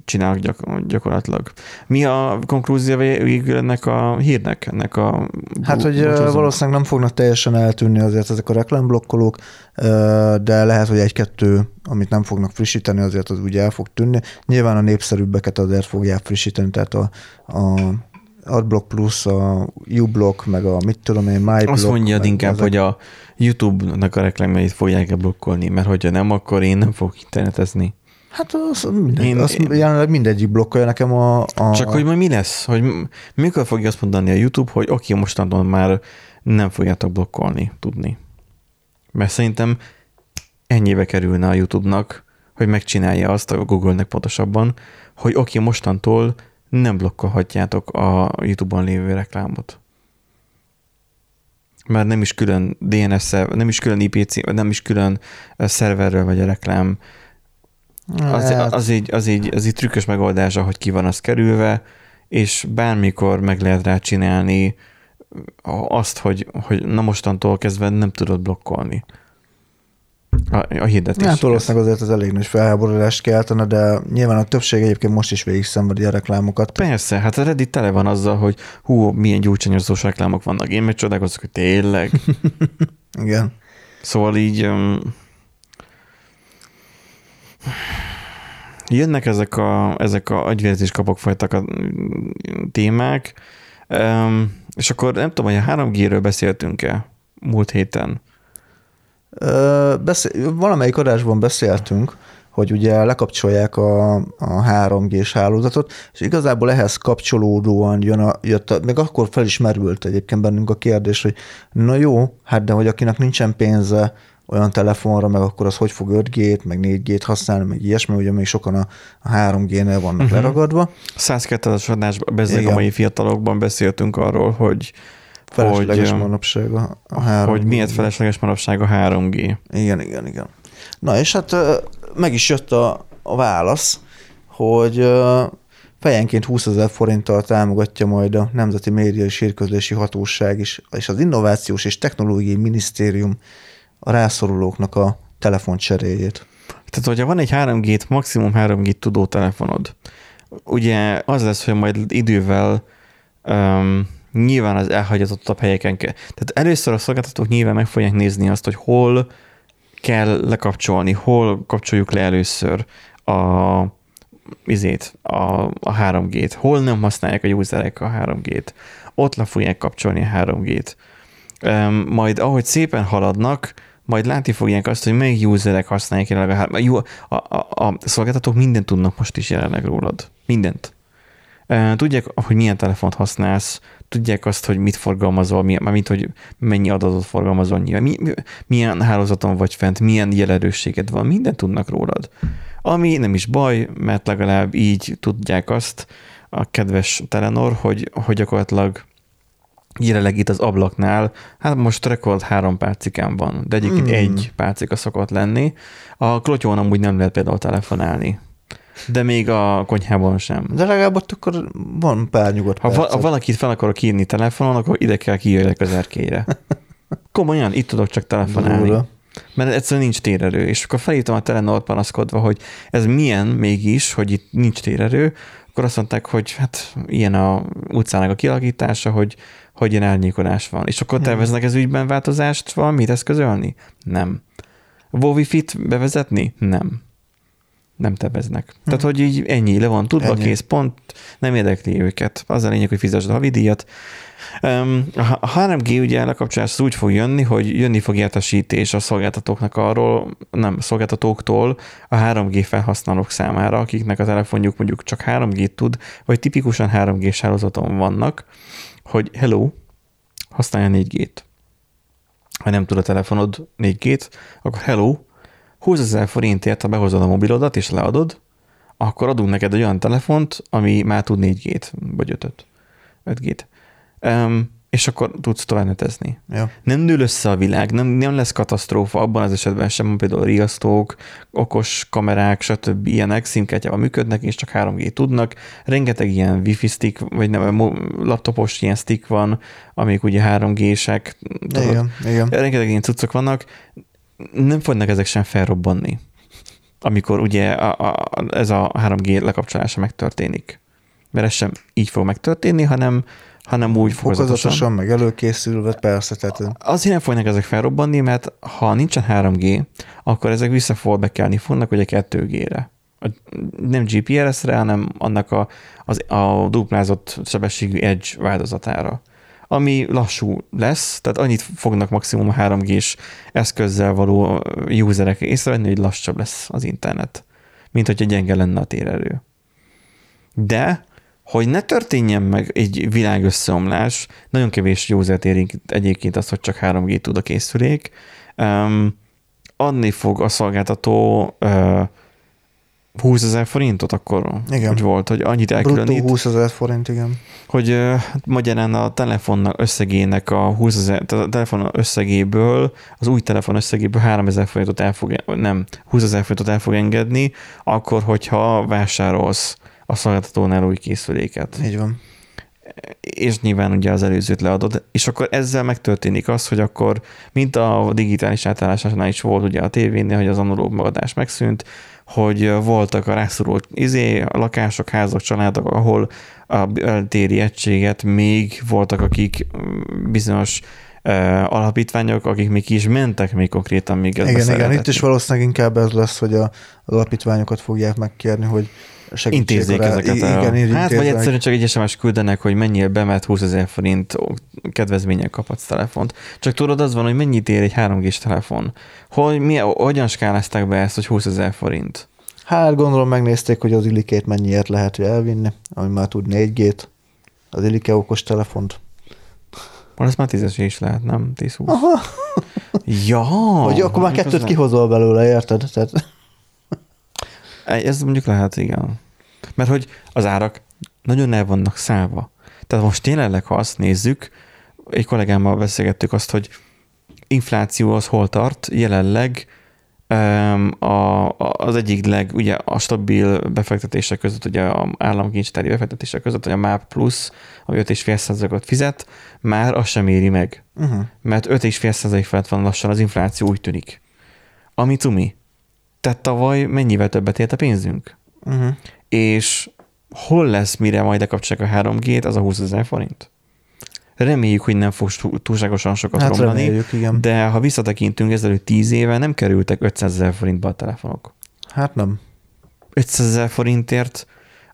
csinálok gyak, gyakorlatilag. Mi a konklúzió végül ennek a hírnek? Ennek a Hát, hogy búcsúzónak? valószínűleg nem fognak teljesen eltűnni azért ezek a reklámblokkolók, de lehet, hogy egy-kettő, amit nem fognak frissíteni, azért az úgy el fog tűnni. Nyilván a népszerűbbeket azért fogják frissíteni, tehát a, a Adblock Plus, a uBlock, meg a mit tudom én, MyBlock. Azt mondjad inkább, ezek- hogy a YouTube-nak a reklámjait fogják-e blokkolni, mert hogyha nem, akkor én nem fogok internetezni. Hát az, mindegy, Én- azt jelenleg mindegyik blokkolja nekem a... a Csak hogy majd mi lesz? Hogy mikor fogja azt mondani a YouTube, hogy oké, mostantól már nem fogjátok blokkolni, tudni. Mert szerintem ennyibe kerülne a YouTube-nak, hogy megcsinálja azt, a Google-nek pontosabban, hogy oké, mostantól nem blokkolhatjátok a YouTube-on lévő reklámot. Mert nem is külön DNS, nem is külön IPC, nem is külön szerverről vagy a reklám. Az, Hát, az, így, az, így, az így trükkös megoldás, hogy ki van az kerülve, és bármikor meg lehet rá csinálni azt, hogy, hogy na mostantól kezdve nem tudod blokkolni a, a hirdetést. Hát valószínűleg azért az elég nagy felháborodást keltene, de nyilván a többség egyébként most is végig szenvedi a reklámokat. Persze, hát a Reddit tele van azzal, hogy hú, milyen gyújtsanyozós reklámok vannak. Én meg csodálkozok, hogy tényleg. Igen. Szóval így um, jönnek ezek a, ezek a agyvérzés kapok fajtak a témák, um, és akkor nem tudom, hogy a 3G-ről beszéltünk-e múlt héten. Ö, beszél, valamelyik adásban beszéltünk, hogy ugye lekapcsolják a, a 3G-s hálózatot, és igazából ehhez kapcsolódóan jön a, jött a, meg akkor fel is merült egyébként bennünk a kérdés, hogy na jó, hát de hogy akinek nincsen pénze olyan telefonra, meg akkor az hogy fog 5G-t, meg 4G-t használni, meg ilyesmi, ugye még sokan a, a 3G-nél vannak uh-huh. leragadva. 102-es adásban, bezzeg a mai fiatalokban beszéltünk arról, hogy Felesleges hogy, manapság a, a 3G. hogy miért felesleges manapság a 3G. Igen, igen, igen. Na és hát meg is jött a, a válasz, hogy fejenként 20 ezer forinttal támogatja majd a Nemzeti Média és Hírközlési Hatóság is, és az Innovációs és Technológiai Minisztérium a rászorulóknak a telefoncseréjét. Tehát, hogyha van egy 3G, maximum 3G tudó telefonod, ugye az lesz, hogy majd idővel um, nyilván az elhagyatottabb helyeken kell. Tehát először a szolgáltatók nyilván meg fogják nézni azt, hogy hol kell lekapcsolni, hol kapcsoljuk le először a izét, a, a 3G-t, hol nem használják a userek a 3G-t, ott le fogják kapcsolni a 3G-t. Majd ahogy szépen haladnak, majd látni fogják azt, hogy melyik userek használják jelenleg a, há- jó, a, a, a szolgáltatók mindent tudnak most is jelenleg rólad. Mindent. Tudják, hogy milyen telefont használsz, tudják azt, hogy mit forgalmazol, milyen, mármint, hogy mennyi adatot forgalmazol, mi, mi- milyen hálózaton vagy fent, milyen jelerősséged van, mindent tudnak rólad. Ami nem is baj, mert legalább így tudják azt a kedves Telenor, hogy, hogy gyakorlatilag jelenleg itt az ablaknál, hát most rekord három pálcikán van, de egyébként mm. egy pálcika szokott lenni. A klotyón amúgy nem lehet például telefonálni, de még a konyhában sem. De legalább ott akkor van pár nyugodt Ha, percet. valakit fel akarok írni telefonon, akkor ide kell kijöjjek az erkélyre. Komolyan, itt tudok csak telefonálni. Durva. Mert egyszerűen nincs térerő. És akkor felírtam a Telenor panaszkodva, hogy ez milyen mégis, hogy itt nincs térerő, akkor azt mondták, hogy hát ilyen a utcának a kialakítása, hogy, hogy ilyen árnyékolás van. És akkor terveznek ez ügyben változást valamit eszközölni? Nem. Wi-Fi-t bevezetni? Nem. Nem terveznek. Tehát, hogy így ennyi, le van tudva, Ennyi. kész, pont, nem érdekli őket. Az a lényeg, hogy fizesd a havidíjat. A 3G ugye lekapcsolás az úgy fog jönni, hogy jönni fog értesítés a szolgáltatóknak arról, nem, szolgáltatóktól a 3G felhasználók számára, akiknek a telefonjuk mondjuk csak 3G tud, vagy tipikusan 3G-s hálózaton vannak, hogy hello, használja 4G-t. Ha nem tud a telefonod 4G-t, akkor hello, 20 ezer forintért, ha behozod a mobilodat és leadod, akkor adunk neked egy olyan telefont, ami már tud 4G-t, vagy 5-öt, 5G-t. Um, és akkor tudsz tovább netezni. Ja. Nem dől össze a világ, nem, nem lesz katasztrófa abban az esetben sem, például riasztók, okos kamerák, stb. ilyenek szimkártyával működnek, és csak 3G tudnak. Rengeteg ilyen wifi stick, vagy nem, laptopos ilyen stick van, amik ugye 3G-sek. tudod. Igen, igen. Rengeteg ilyen cuccok vannak, nem fognak ezek sem felrobbanni, amikor ugye a, a, ez a 3G lekapcsolása megtörténik. Mert ez sem így fog megtörténni, hanem, hanem úgy fokozatosan. Fokozatosan, meg előkészülve, persze, tehát Azért nem fognak ezek felrobbanni, mert ha nincsen 3G, akkor ezek visszafordbekelni fognak ugye 2G-re. A- Nem GPRS-re, hanem annak a, az, a duplázott sebességű Edge változatára. Ami lassú lesz, tehát annyit fognak maximum a 3G-s eszközzel való userek észrevenni, hogy lassabb lesz az internet, mint hogyha gyenge lenne a térerő. De, hogy ne történjen meg egy világösszeomlás, nagyon kevés usert érint egyébként az, hogy csak 3G tud a készülék, um, adni fog a szolgáltató uh, 20 ezer forintot akkor Igen. hogy volt, hogy annyit Bruttó elkülönít, 20 ezer forint, igen. hogy hát magyarán a telefonnak összegének a 20 ezer, a telefon összegéből, az új telefon összegéből 3 ezer forintot el fog, nem, 20 ezer forintot el fog engedni, akkor, hogyha vásárolsz a szolgáltatónál új készüléket. Így van. és nyilván ugye az előzőt leadod, és akkor ezzel megtörténik az, hogy akkor, mint a digitális átállásánál is volt ugye a tévénél, hogy az analóg magadás megszűnt, hogy voltak a rászorult izé, a lakások, házak, családok, ahol a téri egységet még voltak, akik bizonyos alapítványok, akik még is mentek még konkrétan még Igen, igen, itt is valószínűleg inkább ez lesz, hogy a, az alapítványokat fogják megkérni, hogy segítsék intézzék rá- ezeket. Igen, a, hát, vagy egyszerűen csak egy SMS küldenek, hogy mennyire bemet 20 ezer forint kedvezményen kaphatsz telefont. Csak tudod, az van, hogy mennyit ér egy 3G-s telefon. Hogy, mi, hogyan skálázták be ezt, hogy 20 ezer forint? Hát gondolom megnézték, hogy az illikét mennyiért lehet elvinni, ami már tud 4G-t, az illike okos telefont. Van, ez már 10 is lehet, nem? 10-20. Aha. Ja! Hogy akkor már mondjuk kettőt kihozol belőle, érted? Tehát, Ez mondjuk lehet, igen. Mert hogy az árak nagyon el vannak szállva. Tehát most tényleg, ha azt nézzük, egy kollégámmal beszélgettük azt, hogy infláció az hol tart, jelenleg a, az egyik leg, ugye a stabil befektetések között, ugye a államkincstári befektetések között, hogy a MÁP plusz, ami 5,5%-ot fizet, már azt sem éri meg. uh-huh. Mert 5,5% felett van lassan az infláció, úgy tűnik. Ami tumi. Tehát tavaly mennyivel többet ért a pénzünk? Uh-huh. És hol lesz, mire majd lekapcsolják a 3G-t, az a 20 ezer forint? Reméljük, hogy nem fog túl- túlságosan sokat Hát romlani, reméljük, igen. de ha visszatekintünk, ezelőtt 10 éve nem kerültek 500 ezer forintba a telefonok. Hát nem. 500 ezer forintért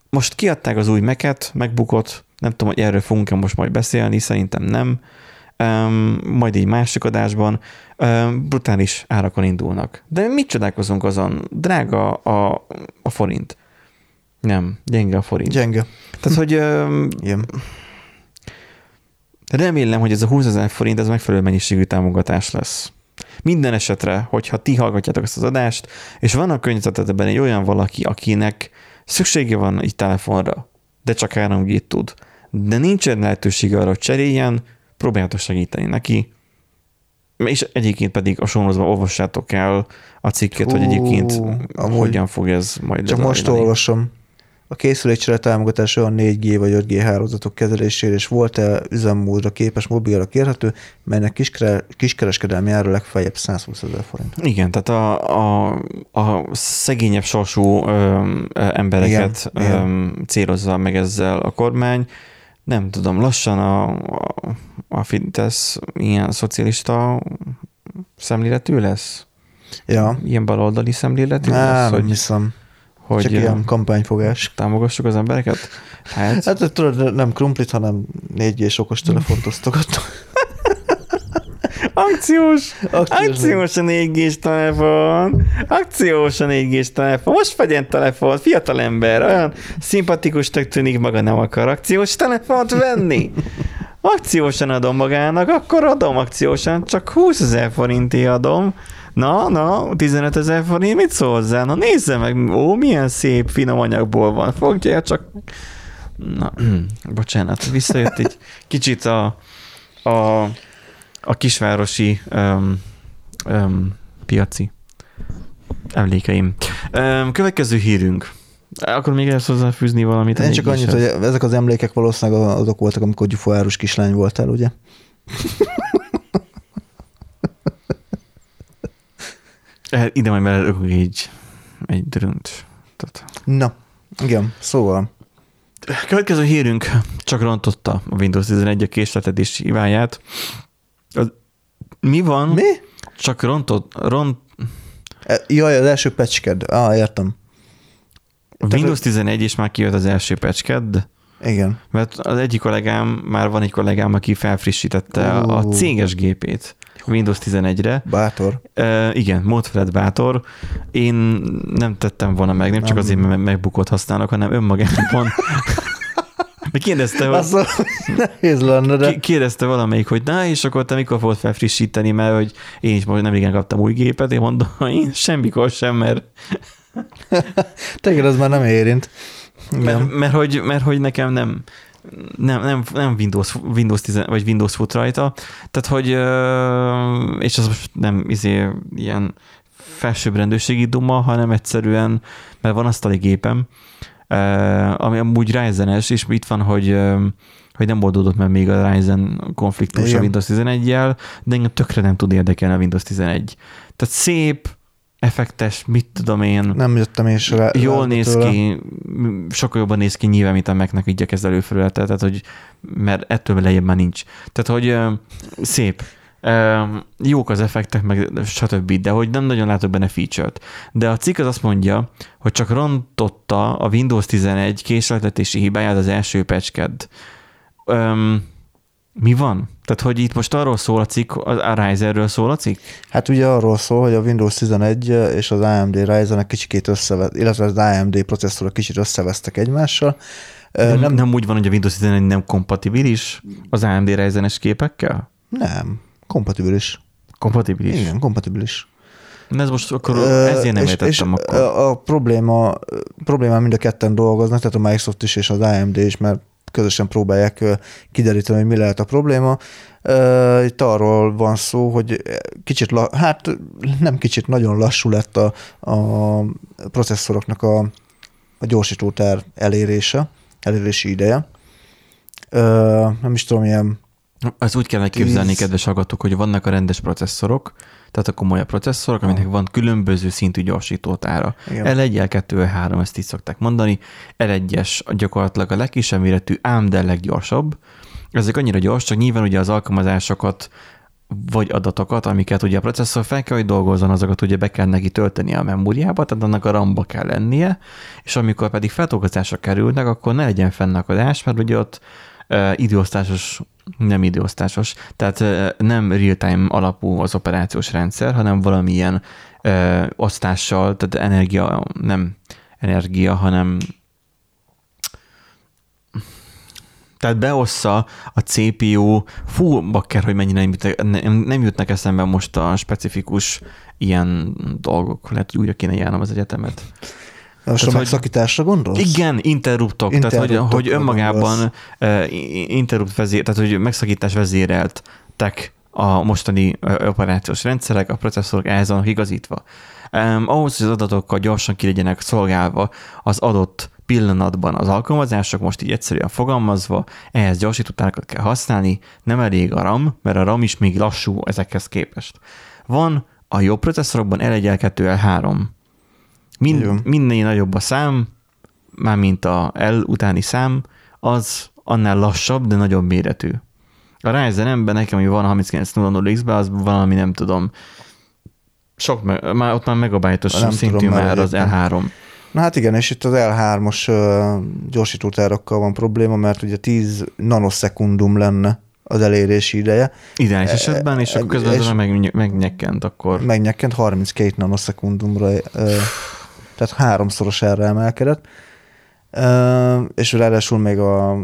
most kiadták az új meket, megbukott, nem tudom, hogy erről fogunk-e most majd beszélni, szerintem nem. Um, majd egy másik adásban um, brutális árakon indulnak. De mit csodálkozunk azon? Drága a, a forint. Nem, gyenge a forint. Gyenge. Tehát, hogy um, Igen. remélem, hogy ez a 20 ezer forint ez megfelelő mennyiségű támogatás lesz. Minden esetre, hogyha ti hallgatjátok ezt az adást, és van a környezetedben egy olyan valaki, akinek szüksége van egy telefonra, de csak 3 g tud, de nincsen lehetősége arra, hogy cseréljen, próbáljátok segíteni neki, és egyébként pedig a sonozban olvassátok el a cikket, hogy Hú, egyébként amúgy hogyan fog ez majd Csak most olvasom. A készülékcsere támogatása a 4G vagy 5G hálózatok kezelésére, és volt-e üzemmódra képes mobilra kérhető, melynek kiskere, kiskereskedelmi ára legfeljebb 120 ezer forint. Igen, tehát a, a, a szegényebb sorsú ö, embereket Igen, igen. öm, célozza meg ezzel a kormány. Nem tudom, lassan a, a, a Fidesz ilyen szocialista szemléletű lesz? Ja, Ilyen baloldali szemléletű Á, lesz, nem hogy, hiszem. Hogy Csak ilyen kampányfogás. támogassuk az embereket? Hát, Hát tudod, nem krumplit, hanem 4G-s okos telefont osztogattam. akciós! Akciós. Akciós a 4 telefon! Akciós a 4 telefon! Most vegyen telefon, fiatal ember, olyan szimpatikusnak tűnik, maga nem akar akciós telefont venni. Akciósan adom magának, akkor adom akciósan, csak 20 ezer forinti adom. Na, na, 15 ezer forint, mit szól hozzá? Na nézze meg, ó, milyen szép, finom anyagból van. Fogja csak... Na, bocsánat, visszajött egy kicsit a, a, a kisvárosi um, um, piaci emlékeim. Um, következő hírünk. Akkor még ezt hozzáfűzni valamit? Én csak annyit, hogy ezek az emlékek valószínűleg azok voltak, amikor gyufaárus kislány voltál, ugye? Ide majd belerögök egy, egy drönt. Na, igen, szóval. Következő hírünk csak rontotta a Windows 11 a készletetés hibáját. Az- Mi van? Mi? Csak rontott, ront, E, Jaj, az első pecsked. Ah, értem. a Windows 11 és már kijött az első patchked, Igen. mert az egyik kollégám, már van egy kollégám, aki felfrissítette a Ó. céges gépét Windows 11-re. Bátor. Uh, igen, Módfelett bátor. Én nem tettem volna meg, nem csak Nem. azért, mert megbukott használok, hanem önmagában. Még kérdezte, hogy, nehéz lenne, de... kérdezte valamelyik, hogy na, és akkor te mikor fogod felfrissíteni, mert hogy én is most nem igen kaptam új gépet, én mondom, hogy én semmikor sem, mert Téged az már nem érint. Mert, mert, hogy, mert hogy nekem nem, nem, nem, nem Windows, Windows 10, vagy Windows fut rajta, tehát hogy, és az most nem izé, ilyen felsőbbrendőségi duma, hanem egyszerűen, mert van asztali gépem, ami amúgy Ryzen-es, és itt van, hogy hogy nem oldódott meg még a Ryzen konfliktus Igen. a Windows 11-jel, de engem tökre nem tud érdekelni a Windows 11. Tehát szép, effektes, mit tudom én. Nem jöttem is rá. Jól néz tőle. ki, sokkal jobban néz ki nyilván, mint a Mac-nek így a kezelőfelülete, tehát hogy, mert ettől lejjebb már nincs. Tehát, hogy szép. Jók az effektek, meg stb., de hogy nem nagyon látok benne feature-t. De a cikk az azt mondja, hogy csak rontotta a Windows 11 késleltetési hibáját az első patchked. Mi van? Tehát, hogy itt most arról szól a cikk, a Ryzenről szól a cikk? Hát ugye arról szól, hogy a Windows 11 és az AMD Ryzen-ek kicsikét összevett, illetve az AMD processzorok kicsit összevesztek egymással. Nem, nem, nem úgy van, hogy a Windows 11 nem kompatibilis az AMD Ryzen-es képekkel? Nem, kompatibilis. Kompatibilis? Igen, kompatibilis. Na ez most akkor ezért nem és, értettem és akkor. A probléma, a probléma mind a ketten dolgoznak, tehát a Microsoft is és az AMD is, mert közösen próbálják kideríteni, hogy mi lehet a probléma. Itt arról van szó, hogy kicsit, hát nem kicsit, nagyon lassú lett a, a processzoroknak a, a gyorsítótár elérése, elérési ideje. Nem is tudom, ilyen ez úgy kell elképzelni, kedves hallgatók, hogy vannak a rendes processzorok, tehát a komolyabb processzorok, aminek van különböző szintű gyorsítótára. L1, L2, L3, ezt így szokták mondani. L1-es gyakorlatilag a legkisebb méretű, ám de leggyorsabb. Ezek annyira gyors, csak nyilván ugye az alkalmazásokat vagy adatokat, amiket ugye a processzor fel kell, hogy dolgozzon, azokat ugye be kell neki tölteni a memóriába, tehát annak a RAM-ba kell lennie, és amikor pedig feldolgozásra kerülnek, akkor ne legyen fennakadás, mert ugye ott időosztásos nem időosztásos, tehát nem real-time alapú az operációs rendszer, hanem valamilyen ö, osztással, tehát energia, nem energia, hanem tehát beossza a CPU, fú, bakker, hogy mennyire nem, nem, nem jutnak eszembe most a specifikus ilyen dolgok. Lehet, hogy újra kéne járnom az egyetemet. Most a megszakításra gondolsz? Igen, interruptok, interruptok tehát hogy, hogy önmagában uh, interrupt vezér, tehát hogy megszakítás vezéreltek a mostani operációs rendszerek, a processzorok ehhez vannak igazítva. Um, ahhoz, hogy az adatokkal gyorsan ki legyenek szolgálva az adott pillanatban az alkalmazások, most így egyszerűen fogalmazva, ehhez gyorsítótárakat kell használni, nem elég a RAM, mert a RAM is még lassú ezekhez képest. Van a jobb processzorokban L1, L2, L3 Mind, minél nagyobb a szám, mármint a L utáni szám, az annál lassabb, de nagyobb méretű. A Ryzen M-ben nekem, ami van a 3900X-ben, az valami nem tudom, sok, már ott már megabájtos szintű tudom, már az L3. Na hát igen, és itt az L3-os gyorsítótárakkal van probléma, mert ugye 10 nanoszekundum lenne az elérési ideje. Ideális e, esetben, és akkor közben és meg, megnyekkent akkor. Megnyekkent 32 nanoszekundumra tehát háromszorosára emelkedett, és ráadásul még a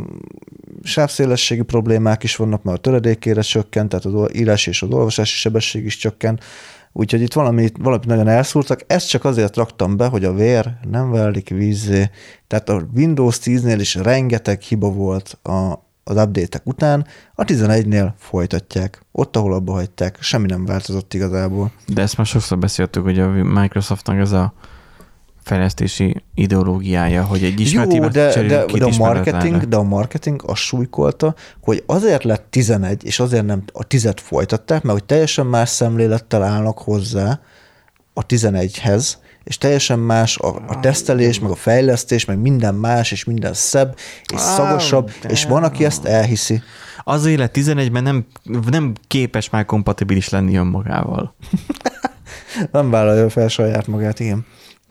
sávszélességi problémák is vannak, mert a töredékére csökkent, tehát az írás és az olvasási sebesség is csökkent, úgyhogy itt valami, valami nagyon elszúrtak. Ezt csak azért raktam be, hogy a vér nem válik vízzé. Tehát a Windows 10-nél is rengeteg hiba volt a, az update után, a 11-nél folytatják. Ott, ahol abba hagyták, semmi nem változott igazából. De ezt már sokszor beszéltük, hogy a Microsoftnak ez a fejlesztési ideológiája, hogy egy ismertívát de, de, de, a marketing, de a marketing azt súlykolta, hogy azért lett 11, és azért nem a 10-et folytatták, mert hogy teljesen más szemlélettel állnak hozzá a 11-hez, és teljesen más a, a tesztelés, meg a fejlesztés, meg minden más, és minden szebb, és szagasabb, és van, aki ezt elhiszi. Az élet 11-ben nem, nem képes már kompatibilis lenni önmagával. nem vállalja fel saját magát, igen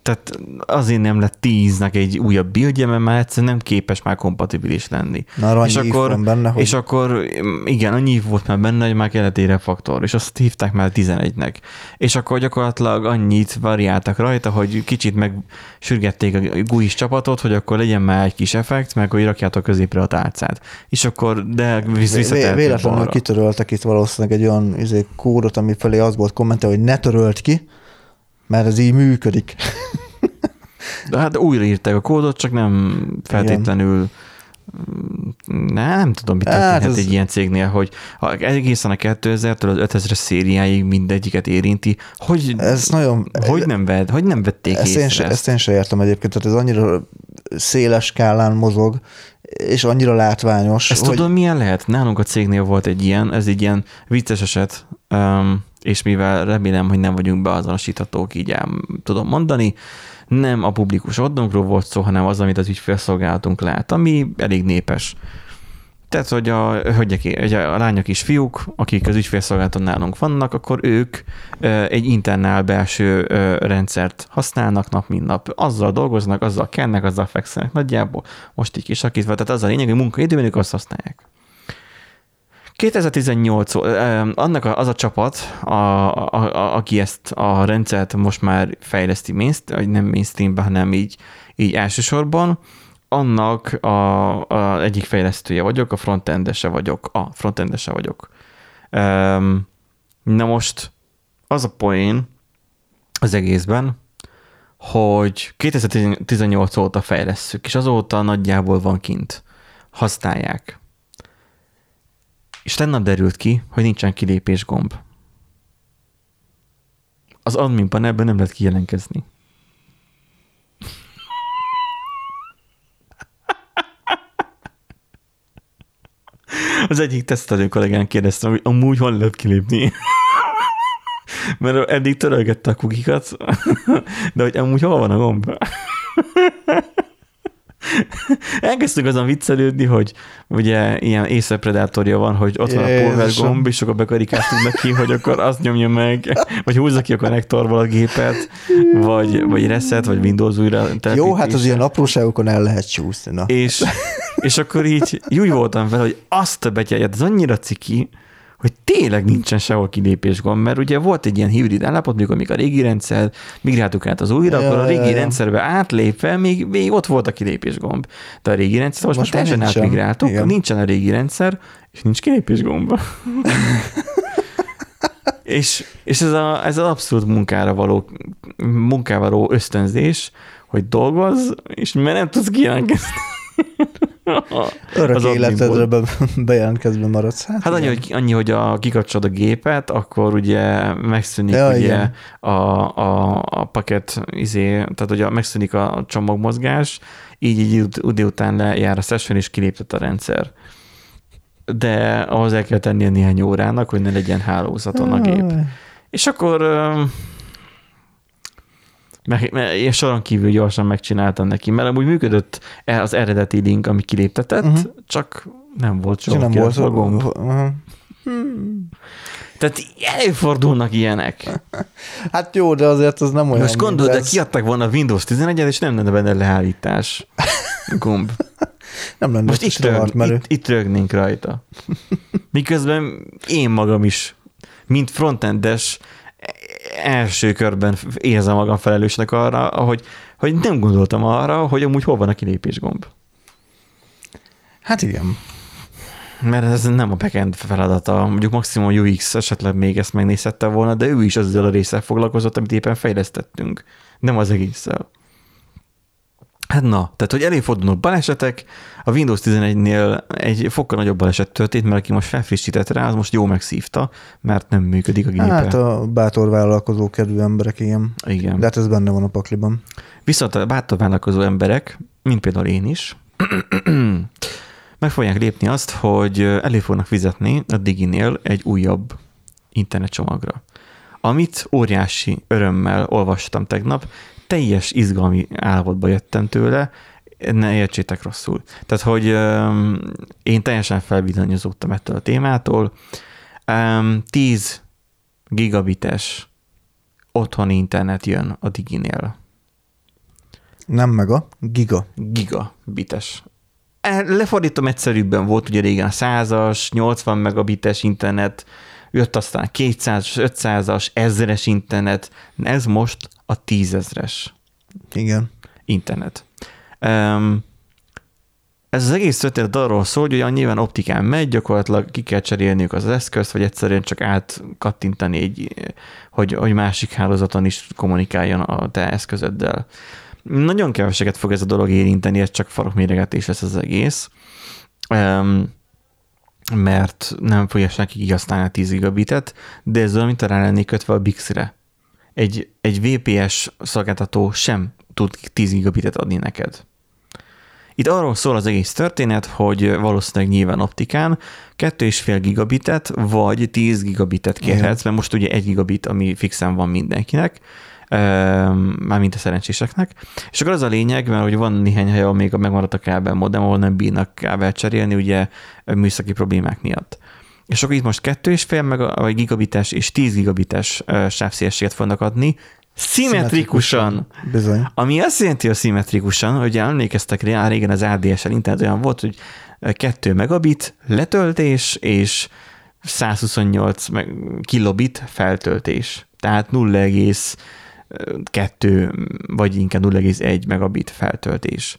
tehát azért nem lett tíznek egy újabb bildje, mert már egyszerűen nem képes már kompatibilis lenni. Na, és akkor, van benne, hogy... és akkor igen, annyi volt már benne, hogy már kellett egy refaktor, és azt hívták már 11-nek. És akkor gyakorlatilag annyit variáltak rajta, hogy kicsit megsürgették a GUI csapatot, hogy akkor legyen már egy kis effekt, meg hogy rakjátok középre a tárcát. És akkor, de visszatehetünk Véletlenül kitöröltek itt valószínűleg egy olyan izé, kódot, ami felé az volt kommente, hogy ne törölt ki, mert ez így működik. De hát újraírták a kódot, csak nem feltétlenül nem, nem tudom, mit Hát történhet ez- egy ilyen cégnél, hogy egészen a 2000-től az 5000-es szériáig mindegyiket érinti. Hogy, Ez nagyon... hogy, nem, vett, hogy nem vették ezt én, észre se, ezt? ezt én se értem egyébként, tehát ez annyira széles skálán mozog, és annyira látványos, Ezt hogy tudod, milyen lehet? Nálunk a cégnél volt egy ilyen, ez egy ilyen vicces eset, um, és mivel remélem, hogy nem vagyunk beazonosíthatók, így ám tudom mondani, nem a publikus oldalunkról volt szó, hanem az, amit az ügyfélszolgálatunk lát, ami elég népes. Tehát, hogy a hölgyek, hogy a lányok és fiúk, akik az ügyfélszolgálaton nálunk vannak, akkor ők egy internál belső rendszert használnak nap, mint nap. Azzal dolgoznak, azzal kennek, azzal fekszenek nagyjából. Most így kisakítva, tehát az a lényeg, hogy munkaidőben ők azt használják. 2018 ó- ö, annak az a csapat, a, a, a, aki ezt a rendszert most már fejleszti mainstream, vagy nem mainstreamben, hanem így, így elsősorban, annak a, a egyik fejlesztője vagyok, a frontendese vagyok. A frontendese vagyok. Na most az a poén az egészben, hogy 2018 óta fejlesszük, és azóta nagyjából van kint. Használják. És tegnap derült ki, hogy nincsen kilépés gomb. Az admin panelben nem lehet kijelentkezni. Az egyik tesztelő kollégán kérdeztem, hogy amúgy hol lehet kilépni. Mert eddig törölgette a kukikat, de hogy amúgy hol van a gomb? Elkezdtünk azon viccelődni, hogy ugye ilyen észrepredátorja van, hogy ott van a Jézusom. gomb, és akkor bekarikáztunk neki, hogy akkor azt nyomja meg, vagy húzza ki a konnektorból a gépet, vagy, vagy reset, vagy Windows újra jó, hát az telepítése. ilyen apróságokon el lehet csúszni. Na. És, és akkor így úgy voltam vele, hogy azt a betyárját, ez annyira ciki, hogy tényleg nincsen sehol kilépés gomb, mert ugye volt egy ilyen hibrid állapot, mikor még a régi rendszer, migráltuk át az újra, Ja, akkor a ja, régi ja. rendszerbe átlépve még, még ott volt a kilépés gomb. De a régi rendszer most, Most már teljesen nincsen. átmigráltuk, Igen. nincsen a régi rendszer, és nincs kilépés gomba. és, és ez, a, ez az abszolút munkára való, munkára való ösztönzés, hogy dolgoz, és mert nem tudsz kijelentkezni. Örök az életedre adminból. be, bejelentkezve maradsz. Hát, Hát annyi, hogy, annyi, hogy a, kikapcsolod a gépet, akkor ugye megszűnik Ja, ugye igen. a, a, a paket, izé, tehát ugye megszűnik a csomagmozgás, így idő- idő után lejár a session, és kiléptet a rendszer. De ahhoz el kell tennie néhány órának, hogy ne legyen hálózaton a gép. És akkor meg, meg, én soron kívül gyorsan megcsináltam neki, mert amúgy működött e- az eredeti link, ami kiléptetett, uh-huh. csak nem volt soha nem volt. kirakva gomb. Aha. Tehát előfordulnak ilyenek. Hát jó, de azért az nem olyan. Most gondolod, de ez. kiadtak volna a Windows 11-et, és nem lenne benne leállítás gomb. Nem lenne Most itt, rög, merő. itt, itt rögnénk rajta. Miközben én magam is, mint frontendes, első körben érzem magam felelősnek arra, hogy, hogy nem gondoltam arra, hogy amúgy hol van a kilépés gomb. Hát igen. Mert ez nem a backend feladata. Mondjuk maximum UX esetleg még ezt megnézhette volna, de ő is azzal a résszel foglalkozott, amit éppen fejlesztettünk. Nem az egésszel. Hát na, tehát, hogy előfordulnak balesetek, a Windows 11-nél egy fokkal nagyobb baleset történt, mert aki most felfrissített rá, az most jó megszívta, mert nem működik a gépe. Hát a bátor vállalkozó kedvű emberek, igen. Igen. De hát ez benne van a pakliban. Viszont a bátor vállalkozó emberek, mint például én is, meg fogják lépni azt, hogy elő fognak fizetni a Diginél egy újabb internetcsomagra. Amit óriási örömmel olvastam tegnap, teljes izgalmi állapotba jöttem tőle, ne értsétek rosszul. Tehát, hogy um, én teljesen felvillanyozódtam ettől a témától. Um, 10 gigabites otthoni internet jön a Diginél. Nem mega, giga. gigabites. E, Lefordítom egyszerűbben, volt ugye régen 100-as, 80 megabites internet, jött aztán 200-as, 500-as, 1000-es internet, ez most a 10.000-es Igen. internet. Ez az egész történet arról szól, hogy nyilván optikán megy, gyakorlatilag ki kell cserélniük az eszközt, vagy egyszerűen csak átkattintani egy, hogy, hogy másik hálózaton is kommunikáljon a te eszközöddel. Nagyon keveseket fog ez a dolog érinteni, ez csak farokméregetés lesz az egész. Mert nem fogja senki kihasználni a 10 gigabitet, de ez olyan, mint rá lennék kötve a Bixre. Egy, egy VPS szolgáltató sem tud 10 gigabitet adni neked. Itt arról szól az egész történet, hogy valószínűleg nyilván optikán 2,5 gigabitet vagy 10 gigabitet kérhetsz, mert most ugye 1 gigabit, ami fixen van mindenkinek, mármint a szerencséseknek. És akkor az a lényeg, mert hogy van néhány hely, ahol még megmaradt a kábel modem, ahol nem bírnak kábel cserélni, ugye műszaki problémák miatt. És akkor itt most 2,5 meg vagy gigabites és 10 gigabites sávszélességet fognak adni, Szimmetrikusan. Bizony. Ami azt jelenti, hogy szimmetrikusan, hogy emlékeztek rá, régen az ADSL internet olyan volt, hogy 2 megabit letöltés és 128 kilobit feltöltés. Tehát 0,2 vagy inkább 0,1 megabit feltöltés.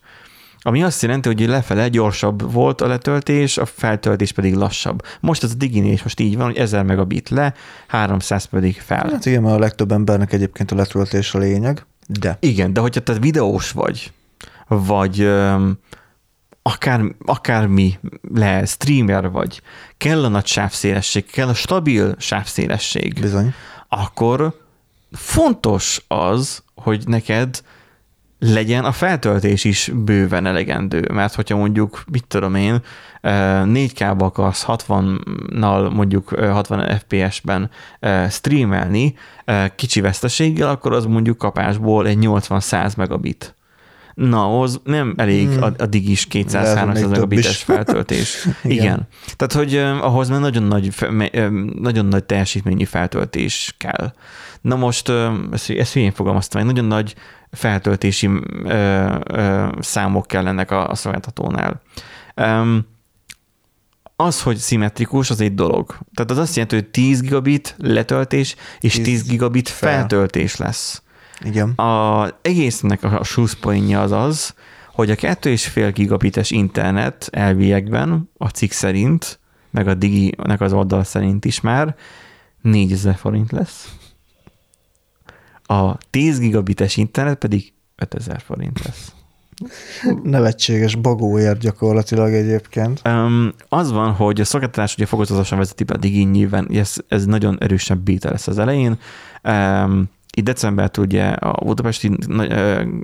Ami azt jelenti, hogy lefele gyorsabb volt a letöltés, a feltöltés pedig lassabb. Most ez a Diginél is most így van, hogy 1000 megabit le, 300 pedig fel. Hát igen, mert a legtöbb embernek egyébként a letöltés a lényeg, de. Igen, de hogyha te videós vagy, vagy öm, akár, akármi le, streamer vagy, kell a nagy sávszélesség, kell a stabil sávszélesség, Bizony. akkor fontos az, hogy neked legyen a feltöltés is bőven elegendő, mert hogyha mondjuk, mit tudom én, 4K-ba akarsz 60-nal, mondjuk 60 FPS-ben streamelni kicsi veszteséggel, akkor az mondjuk kapásból egy 80-100 megabit. Na, az nem elég hmm. a, a digis 200-300 megabites feltöltés. Igen. Igen. Tehát, hogy ahhoz már nagyon nagy, nagyon nagy teljesítményű feltöltés kell. Na most, ezt, ezt hülyén fogalmaztam, egy nagyon nagy feltöltési ö, ö, számok kellenek a, a szolgáltatónál. Um, az, hogy szimmetrikus, az egy dolog. Tehát az azt jelenti, hogy 10 gigabit letöltés és 10, 10 gigabit fel. feltöltés lesz. Igen. A egésznek a slusszpointja az az, hogy a 2,5 gigabites internet elviekben a cikk szerint, meg a Digi-nek az oldal szerint is már 4000 forint lesz a 10 gigabites internet pedig 5000 forint lesz. Nevetséges bagóért gyakorlatilag egyébként. Um, az van, hogy a szolgáltatás ugye fokozatosan vezeti be a digin nyilván, ez, ez nagyon erősen beta lesz az elején. Um, itt decembertől ugye a budapesti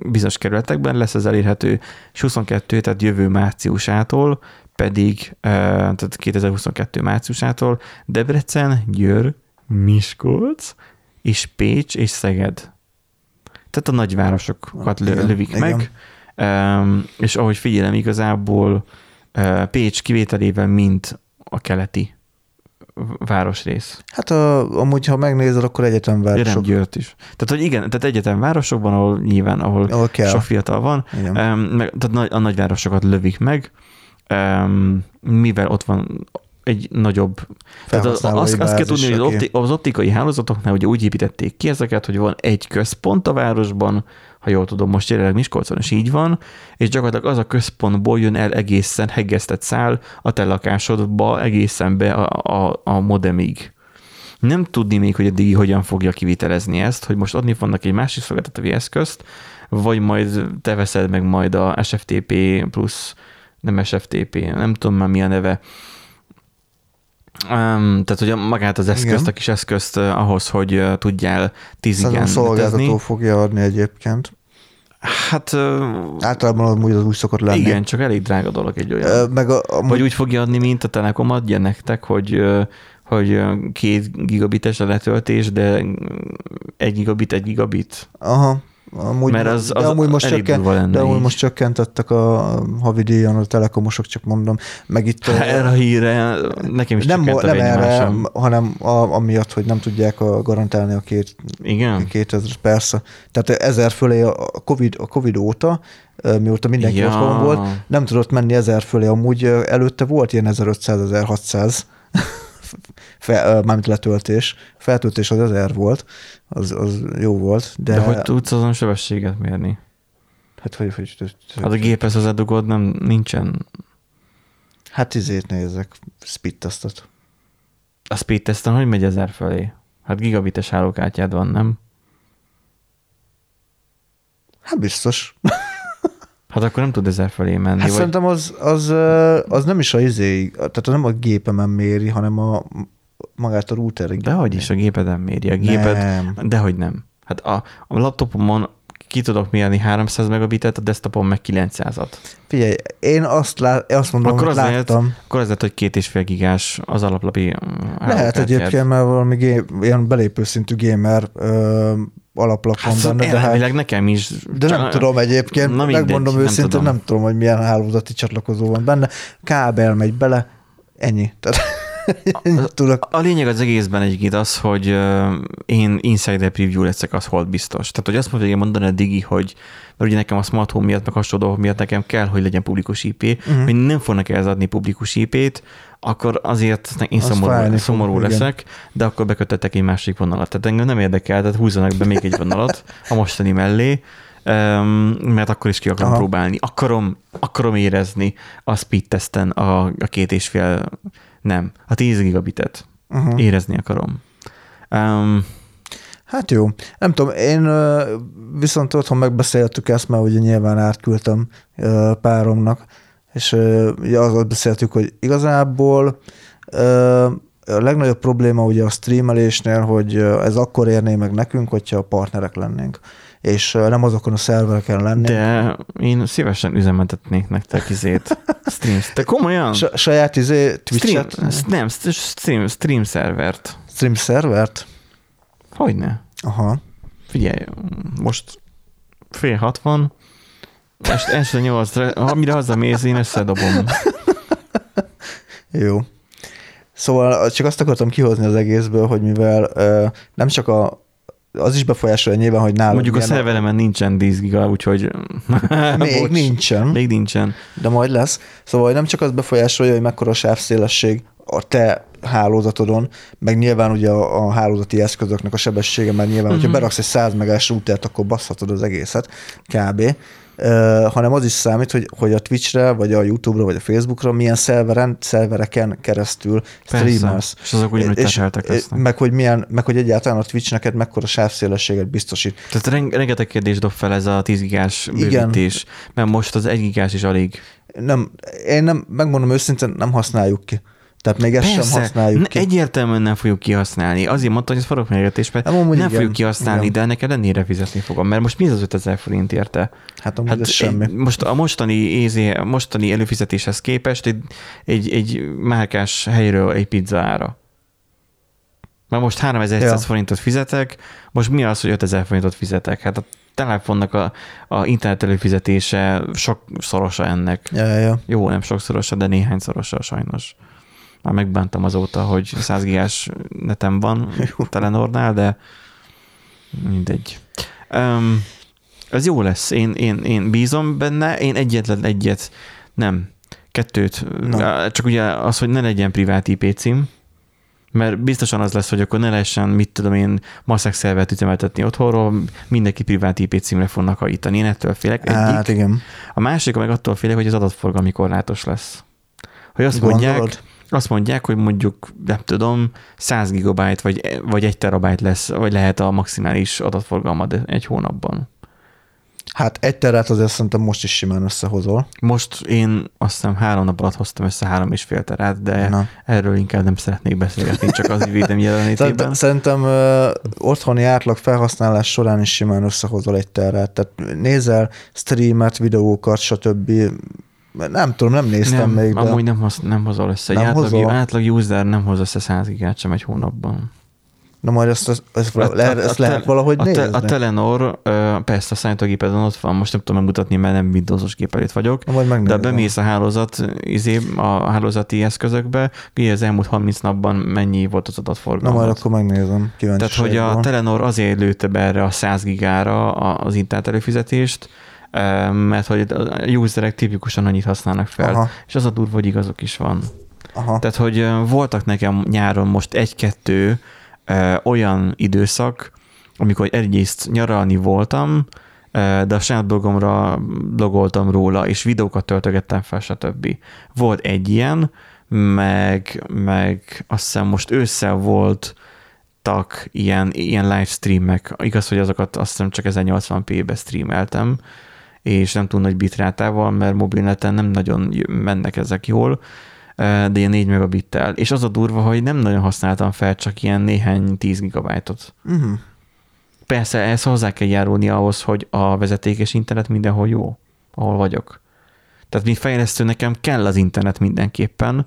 bizonyos kerületekben lesz ez elérhető, és 22, tehát jövő márciusától pedig, tehát 2022 márciusától Debrecen, Győr, Miskolc, és Pécs és Szeged. Tehát a nagyvárosokat igen, lövik igen. meg, um, és ahogy figyelem, igazából uh, Pécs kivételével mind a keleti városrész. Hát a, amúgy, ha megnézed, akkor egyetemvárosok. Győrt is. Tehát, hogy igen, tehát egyetemvárosokban, ahol nyilván, ahol, ahol kell. sok fiatal van, um, meg, tehát a nagyvárosokat lövik meg, um, mivel ott van egy nagyobb... Tehát az, azt, azt kell tudni, hogy az, opti, az optikai hálózatoknál ugye úgy építették ki ezeket, hogy van egy központ a városban, ha jól tudom, most jelenleg Miskolcon is így van, és gyakorlatilag az a központból jön el egészen hegesztett szál a te lakásodba, egészen be a, a, a modemig. Nem tudni még, hogy a Digi hogyan fogja kivitelezni ezt, hogy most adni fognak egy másik szolgáltatói eszközt, vagy majd te veszed meg majd a SFTP plusz, nem SFTP, nem tudom már mi a neve, Um, tehát, hogy magát az eszközt, igen. a kis eszközt uh, ahhoz, hogy uh, tudjál tízig A szolgáltató fogja adni egyébként. Hát... Uh, Általában amúgy az úgy szokott lenni. Igen, csak elég drága dolog egy olyan. Uh, meg a, a, Vagy úgy fogja adni, mint a Telekom adja nektek, hogy uh, hogy két gigabites a letöltés, de egy gigabit, egy gigabit. Aha. Amúgy, Mert az, az de amúgy most, csökken, de amúgy most csökkentettek a havidíjon a telekomosok, csak mondom. Meg itt, hát erre a híre nekem is nem, nem erre, hanem a, amiatt, hogy nem tudják a, garantálni a két, Igen? 2000, persze. Tehát ezer fölé a COVID, a COVID óta, mióta mindenki ja. otthon volt, nem tudott menni ezer fölé. Amúgy előtte volt ilyen 1500-1600 fel, mármint letöltés. Feltöltés az ezer volt, az, az jó volt. De, de hogy tudsz azon sebességet mérni? Hát hogy, hogy, hogy, Hát a géphez az edugod nem nincsen. Hát izét nézek, speed testet. A speed testen hogy megy ezer felé? Hát gigabites hálókártyád van, nem? Hát biztos. Hát akkor nem tud ezer felé menni. Hát vagy... szerintem az, az, az nem is a izé, tehát nem a gépemen méri, hanem a magát a routerig. Dehogy is a gépeden méri. A géped, Nem. dehogy nem. Hát a, a laptopomon ki tudok mérni 300 megabitet, a desktopon meg 900-at. Figyelj, én azt, lá, azt mondom, Akkor hogy az lehet, láttam. akkor ez lehet, hogy két és fél gigás az alaplapi Lehet egyébként, mert valami gé, ilyen belépő szintű gamer ö, alaplap van Hát benne, de, hát, nekem is. de nem tudom egyébként, Na mindegy, megmondom nem őszintén, tudom. nem tudom, hogy milyen hálózati csatlakozó van benne. Kábel megy bele, ennyi. Tehát ennyit tudok. A lényeg az egészben egyébként az, hogy én insider preview leszek, az volt biztos. Tehát, hogy azt mondja, hogy mondani a Digi, hogy mert ugye nekem a smart home miatt, meg hasonló dolgok miatt nekem kell, hogy legyen publikus IP, Mhm. uh-huh. hogy nem fognak ehhez adni publikus IP-t, akkor azért én Az szomorú, fájni fog, szomorú igen. leszek, de akkor bekötöttek egy másik vonalat. Tehát engem nem érdekel, tehát húzzanak be még egy vonalat a mostani mellé, mert akkor is ki akarom Aha. próbálni. Akarom, akarom érezni a speed testen a, a két és fél, nem, a 10 gigabitet. Uh-huh. Érezni akarom. Um, Hát jó. Nem tudom, én viszont otthon megbeszéltük ezt, mert ugye nyilván átküldtem páromnak, és ugye azt beszéltük, hogy igazából a legnagyobb probléma ugye a streamelésnél, hogy ez akkor érné meg nekünk, hogyha partnerek lennénk, és nem azokon a szervereken lennénk. de én szívesen üzemeltetnék nektek izét. Streams. Te komolyan? Sa- saját izé Stream, Twitch-et, nem, stream, stream szervert. stream szervert? Hogyne? Aha. Figyelj, most fél hat van, este, este nyolcra, amire hazamész, én összedobom. Jó. Szóval csak azt akartam kihozni az egészből, hogy mivel ö, nem csak a az is befolyásolja nyilván, hogy nálunk Mondjuk a szerveremen nincsen 10 giga, úgyhogy... Még Bocs. nincsen, Még nincsen. de majd lesz. Szóval nem csak az befolyásolja, hogy mekkora a sávszélesség a te hálózatodon, meg nyilván ugye a, a hálózati eszközöknek a sebessége, mert nyilván, uh-huh. hogyha Mhm. beraksz egy 100 megás routert, akkor basszhatod az egészet, kb. Hanem az is számít, hogy, hogy a Twitchre, vagy a YouTube-ra, vagy a Facebookra milyen szerveren, szervereken keresztül Persze. streamelsz. És azok ugyanúgy És- lesznek. meg hogy, milyen, meg hogy egyáltalán a Twitch neked mekkora sávszélességet biztosít. Tehát reng- rengeteg kérdés dob fel ez a 10 gigás Igen. bővítés, mert most az 1 gigás is alig. Nem, én nem, megmondom őszintén, nem használjuk ki. Tehát még ezt sem használjuk ne, ki. egyértelműen nem fogjuk kihasználni. Azért mondta, hogy ez forog megértés, mert Nem, nem, amúgy nem igen, fogjuk kihasználni, igen. de neked ennyire fizetni fogom, mert most mi az az 5000 forint érte? Hát amúgy hát ez semmi. Most a mostani, ézé, a mostani előfizetéshez képest egy, egy, egy márkás helyről egy pizza ára. Mert most 3100 Ja. forintot fizetek, most mi az, hogy 5000 forintot fizetek? Hát a telefonnak a, a internet előfizetése sokszorosa ennek. Ja, ja. Jó, nem sokszorosa, de néhányszorosa sajnos. Már megbántam azóta, hogy 100 gigás netem van Telenornál, de mindegy. Um, ez jó lesz, én, én, én bízom benne, én egyetlen egyet, nem, kettőt, Na. csak ugye az, hogy ne legyen privát IP cím, mert biztosan az lesz, hogy akkor ne lehessen, mit tudom én, maszek szervert üzemeltetni otthonról, mindenki privát IP címre fognak hajítani. Én ettől félek. Egyik. Hát igen. A másik meg attól félek, hogy az adatforgalmi korlátos lesz. Hogy azt Gondolod? mondják, azt mondják, hogy mondjuk, nem tudom, 100 gigabyte vagy, vagy 1 terabyte lesz, vagy lehet a maximális adatforgalmad egy hónapban. Hát egy terát azért szerintem most is simán összehozol. Most én azt hiszem három nap alatt hoztam össze három és fél terát, de Na. erről inkább nem szeretnék beszélgetni, csak az védem jelenlétében. Szerintem, ö, otthoni átlag felhasználás során is simán összehozol egy terát. Tehát nézel streamet, videókat, stb. Nem tudom, nem néztem nem, még, de amúgy nem, hoz, nem hozol össze. Nem átlag, hozol? átlag user nem hoz össze 100 gigát sem egy hónapban. na majd ezt, ezt, ezt, A- lehet, a- ezt a lehet te- valahogy a, nézni. a Telenor, persze a számítógépeden ott van, most nem tudom megmutatni, mert nem Windows-os gép előtt vagyok, na, majd de bemész a hálózat, izé, a hálózati eszközökbe, ugye az elmúlt 30 napban mennyi volt az Na adatforgalmat. majd akkor megnézem. Tehát, hogy a Telenor azért lőtte be erre a 100 gigára a- az internet előfizetést, mert hogy a userek tipikusan annyit használnak fel, Aha, és az a durva, hogy igazok is van. aha. Tehát, hogy voltak nekem nyáron most egy-kettő olyan időszak, amikor egyrészt nyaralni voltam, de a saját blogomra blogoltam róla, és videókat töltögettem fel, stb. Volt egy ilyen, meg, meg azt hiszem most ősszel volt voltak ilyen, ilyen livestreamek. Igaz, hogy azokat azt hiszem csak 1080p-be streameltem, és nem túl nagy bitrátával, mert mobilneten nem nagyon mennek ezek jól, de ilyen 4 megabittel. És az a durva, hogy nem nagyon használtam fel csak ilyen néhány 10 gigabájtot. Uh-huh. Persze, ezt hozzá kell járulni ahhoz, hogy a vezetékes internet mindenhol jó, ahol vagyok. Tehát mint fejlesztő nekem kell az internet mindenképpen,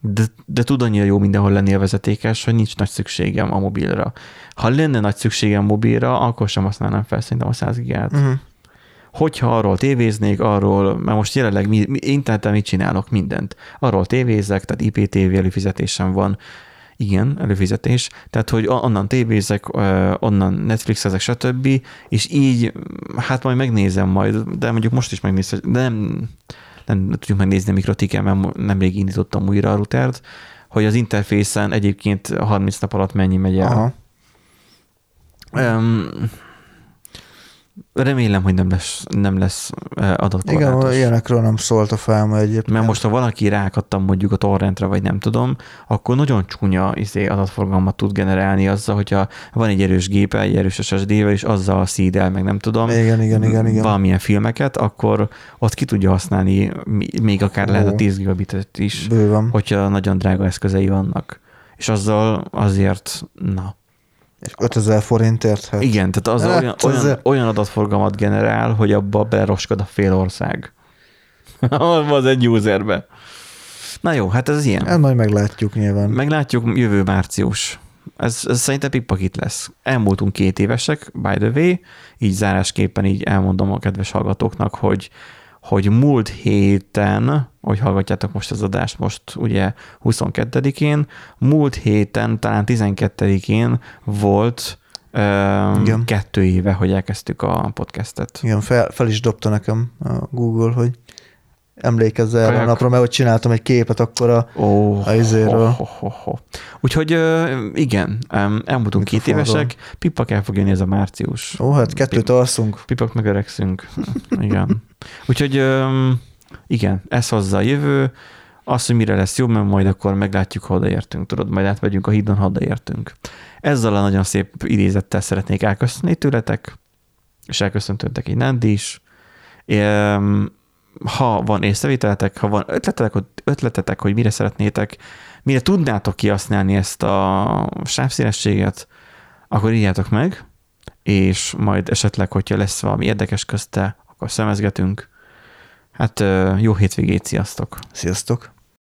de, de tud annyira jó mindenhol lenni a vezetékes, hogy nincs nagy szükségem a mobilra. Ha lenne nagy szükségem mobilra, akkor sem használnám fel szerintem a 100 gigát. Uh-huh. Hogyha arról tévéznék, arról, mert most jelenleg mi, interneten mit csinálok? Mindent. Arról tévézek, tehát IPTV előfizetésem van, igen, előfizetés, tehát hogy onnan tévézek, onnan Netflix ezek stb. És így, hát majd megnézem majd, de mondjuk most is megnézem, de nem, nem tudjuk megnézni a mikrotiken, mert nemrég indítottam újra a routert, hogy az interfészen egyébként 30 nap alatt mennyi megy el. Aha. Um, Remélem, hogy nem lesz, nem lesz adatkorlátos. Igen, ilyenekről nem szólt a felma egyébként. Mert most, ha valaki rákattam mondjuk a torrentre, vagy nem tudom, akkor nagyon csúnya izé, adatforgalmat tud generálni azzal, hogyha van egy erős gépe, egy erős SSD-vel, és azzal szídel, meg nem tudom, igen, igen, igen, igen. valamilyen filmeket, akkor ott ki tudja használni még akár Ó, lehet a 10 gigabitet is, bőven. hogyha nagyon drága eszközei vannak. És azzal azért, na, 5000 forintért? Hát. Igen, tehát az hát, olyan, olyan, olyan adatforgalmat generál, hogy abba beroskad a fél ország. az egy userbe. Na jó, hát ez ilyen. Ez majd meglátjuk nyilván. Meglátjuk jövő március. Ez, ez szerintem pippakit lesz. Elmúltunk két évesek, by the way, így zárásképpen így elmondom a kedves hallgatóknak, hogy hogy múlt héten, hogy hallgatjátok most az adást, most ugye 22-én, múlt héten, talán 12-én volt Igen. kettő éve, hogy elkezdtük a podcastet. Igen, fel, fel is dobta nekem a Google, hogy emlékezz erre a napra, mert hogy csináltam egy képet akkor a, oh, a izéről. Oh, oh, oh, oh. Úgyhogy igen, elmúltunk két évesek, Pipak el fog jönni ez a március. Ó, hát kettőt Pip, alszunk. Pipak megöregszünk. igen. Úgyhogy igen, ez hozza a jövő. Az, hogy mire lesz jó, mert majd akkor meglátjuk, ha odaértünk. Tudod, majd átmegyünk a hídon, ha odaértünk. Ezzel a nagyon szép idézettel szeretnék elköszönni tőletek, és elköszöntőtek egy Nandi is ha van észrevételetek, ha van ötletetek, ötletetek, hogy mire szeretnétek, mire tudnátok kihasználni ezt a sávszélességet, akkor írjátok meg, és majd esetleg, hogyha lesz valami érdekes közte, akkor szemezgetünk. Hát jó hétvégét, sziasztok! Sziasztok!